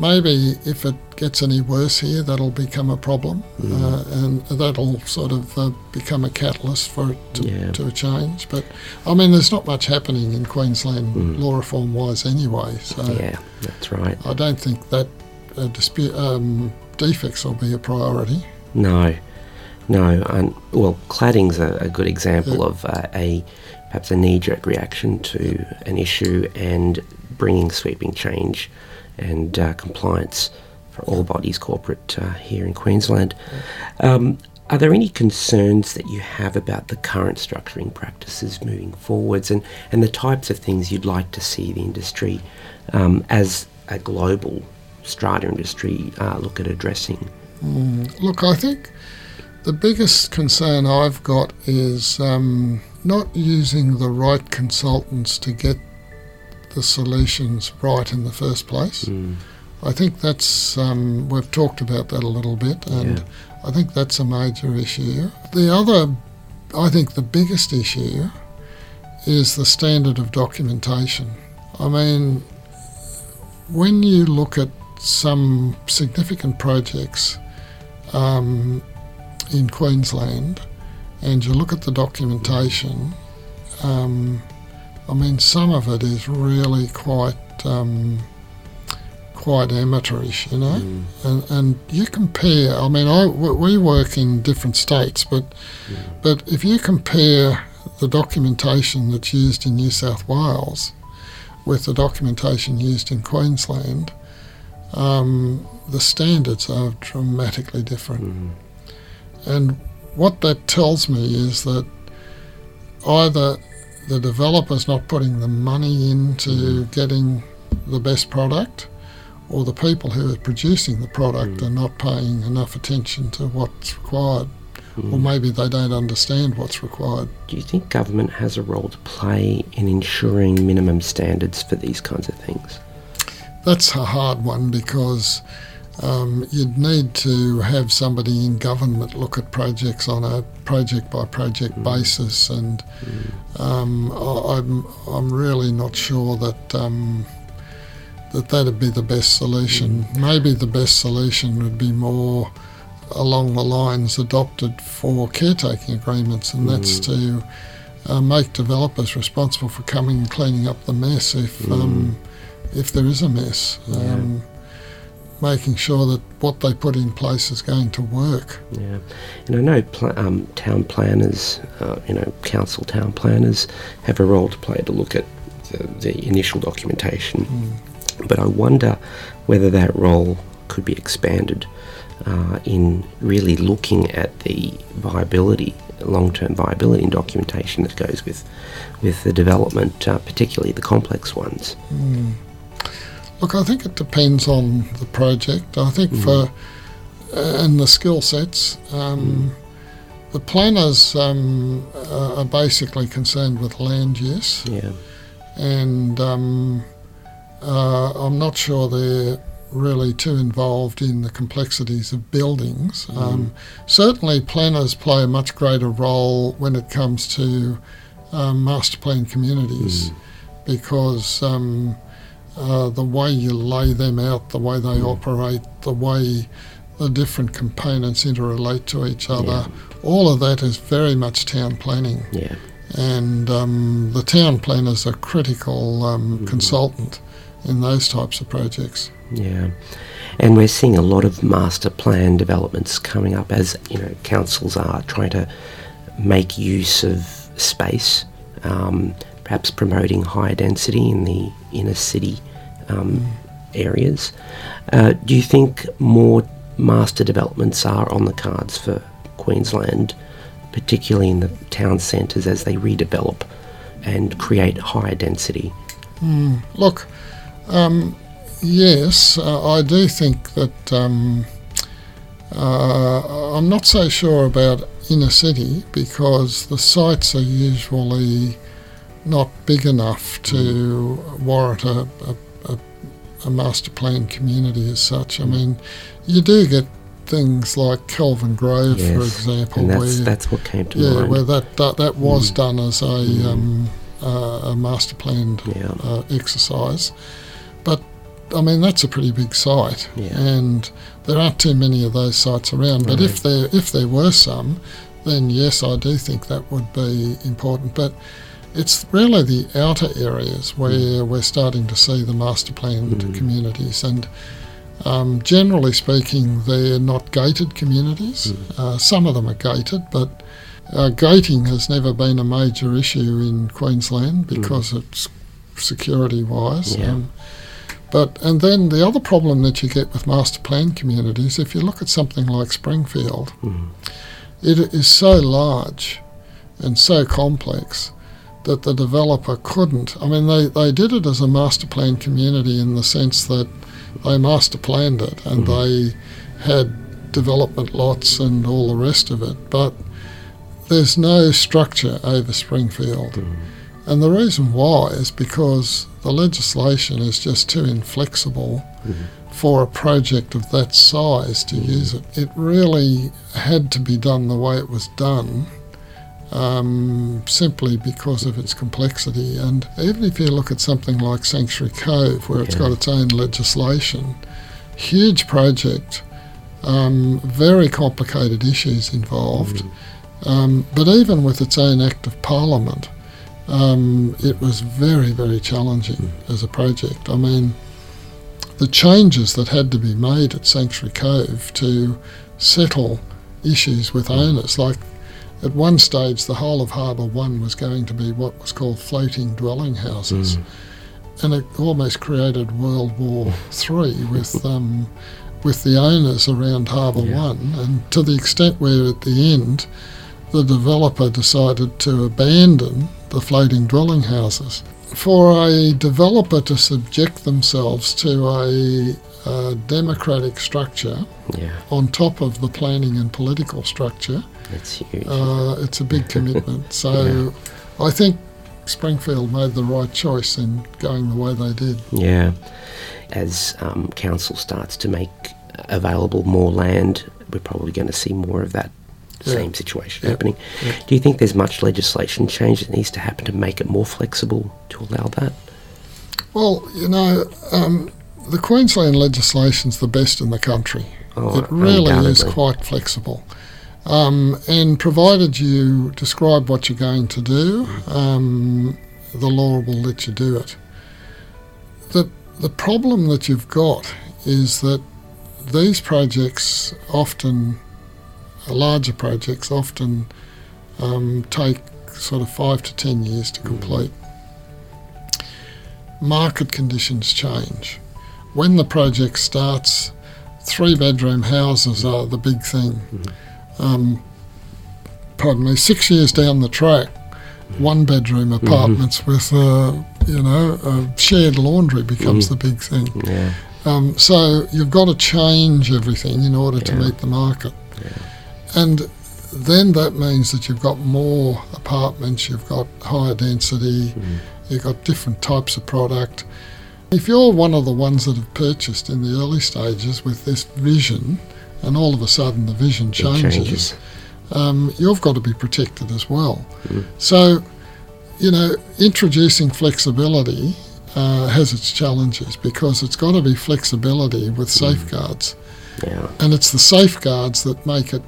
maybe if it gets any worse here, that'll become a problem, Mm. uh, and that'll sort of uh, become a catalyst for it to, Yeah. to a change. But I mean, there's not much happening in Queensland law reform wise anyway, so Mm. Yeah, that's right. I don't think that uh, dispute um, defects will be a priority. No, no. And well, cladding's a, a good example Yeah. of uh, a perhaps a knee-jerk reaction to an issue and bringing sweeping change and uh, compliance for all bodies corporate uh, here in Queensland. Um, are there any concerns that you have about the current structuring practices moving forwards and, and the types of things you'd like to see the industry um, as a global strata industry uh, look at addressing? Look, I think the biggest concern I've got is um, not using the right consultants to get the solutions right in the first place. I think that's, um, we've talked about that a little bit, and Yeah. I think that's a major issue. The other, I think the biggest issue is the standard of documentation. I mean, when you look at some significant projects um, in Queensland and you look at the documentation, um, I mean, some of it is really quite um, quite amateurish, you know. And, and you compare. I mean, I we work in different states, but but if you compare the documentation that's used in New South Wales with the documentation used in Queensland, um, the standards are dramatically different. And what that tells me is that either the developer's not putting the money into mm-hmm. getting the best product, or the people who are producing the product mm. are not paying enough attention to what's required, or mm. maybe they don't understand what's required. Do you think government has a role to play in ensuring minimum standards for these kinds of things? That's a hard one because um, you'd need to have somebody in government look at projects on a project by project basis, and um, I, I'm I'm really not sure that um, that that'd be the best solution. Maybe the best solution would be more along the lines adopted for caretaking agreements, and that's to uh, make developers responsible for coming and cleaning up the mess if um, if there is a mess. Um, making sure that what they put in place is going to work. Yeah, and I know pl- um, town planners, uh, you know, council town planners have a role to play to look at the, the initial documentation. But I wonder whether that role could be expanded uh, in really looking at the viability, long-term viability and documentation that goes with with the development, uh, particularly the complex ones. Look, I think it depends on the project. I think for and the skill sets, um, the planners um, are basically concerned with land use, Yeah, and um, uh, I'm not sure they're really too involved in the complexities of buildings. Um, certainly, planners play a much greater role when it comes to um, master plan communities because um, uh, the way you lay them out, the way they operate, the way the different components interrelate to each other, all of that is very much town planning. yeah, And um, the town planners are critical um, consultant in those types of projects. Yeah, and we're seeing a lot of master plan developments coming up as you know councils are trying to make use of space, um, perhaps promoting higher density in the inner city um, areas. Uh, do you think more master developments are on the cards for Queensland, particularly in the town centres as they redevelop and create higher density? Look, um, yes, uh, I do think that um, uh, I'm not so sure about inner city because the sites are usually not big enough to warrant a, a, a, a master plan community as such. I mean, you do get things like Kelvin Grove, for example, and where that's you- that's what came to yeah, mind. where that that, that was done as a um, uh, a master planned Yeah. uh, exercise, but I mean that's a pretty big site, Yeah. and there aren't too many of those sites around. But if there if there were some, then yes, I do think that would be important. But it's really the outer areas where we're starting to see the master planned communities and. Um, generally speaking, they're not gated communities. Uh, some of them are gated, but uh, gating has never been a major issue in Queensland because it's security wise. Yeah. Um, but and then the other problem that you get with master plan communities, if you look at something like Springfield, it is so large and so complex that the developer couldn't. I mean, they, they did it as a master plan community in the sense that they master planned it and mm-hmm. they had development lots and all the rest of it, but there's no structure over Springfield. Mm-hmm. And the reason why is because the legislation is just too inflexible mm-hmm. for a project of that size to use it. It really had to be done the way it was done um, simply because of its complexity. And even if you look at something like Sanctuary Cove, where it's got its own legislation, huge project, um, very complicated issues involved. Um, but even with its own Act of Parliament, um, it was very, very challenging as a project. I mean, the changes that had to be made at Sanctuary Cove to settle issues with owners, like at one stage, the whole of Harbour One was going to be what was called floating dwelling houses, and it almost created World War Three with um, with the owners around Harbour Yeah. One, and to the extent where at the end, the developer decided to abandon the floating dwelling houses. For a developer to subject themselves to a, a democratic structure Yeah, on top of the planning and political structure, that's huge. uh, it's a big commitment. So I think Springfield made the right choice in going the way they did. Yeah. As um, council starts to make available more land, we're probably going to see more of that Yeah. same situation Yeah. happening. Yeah. Do you think there's much legislation change that needs to happen to make it more flexible to allow that? Well, you know, um, the Queensland legislation's the best in the country. Oh, it really is quite flexible. Um, and provided you describe what you're going to do, um, the law will let you do it. The, the problem that you've got is that these projects often, larger projects, often um, take sort of five to ten years to complete. Market conditions change. When the project starts, three bedroom houses are the big thing. Um, pardon me, six years down the track, one bedroom apartments with, uh, you know, a shared laundry becomes the big thing. Yeah. Um, so you've got to change everything in order to meet the market. And then that means that you've got more apartments, you've got higher density, you've got different types of product. If you're one of the ones that have purchased in the early stages with this vision, and all of a sudden the vision changes, changes. um, you've got to be protected as well. So, you know, introducing flexibility uh, has its challenges because it's got to be flexibility with safeguards. Yeah. And it's the safeguards that make it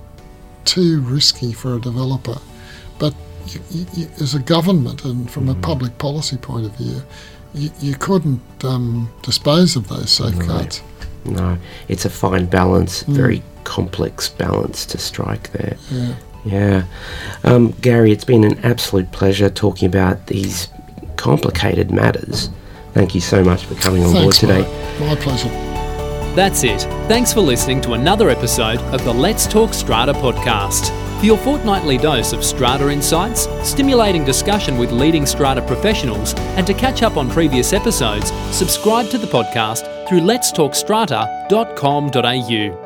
too risky for a developer. But you, you, as a government and from a public policy point of view, you, you couldn't um, dispose of those safeguards. No, it's a fine balance, very complex balance to strike there. Yeah. Yeah. Um, Gary, it's been an absolute pleasure talking about these complicated matters Thank you so much for coming on Thanks, board today. Mark. My pleasure. That's it. Thanks for listening to another episode of the Let's Talk Strata podcast. For your fortnightly dose of strata insights, stimulating discussion with leading strata professionals, and to catch up on previous episodes, subscribe to the podcast through letstalkstrata.com.au.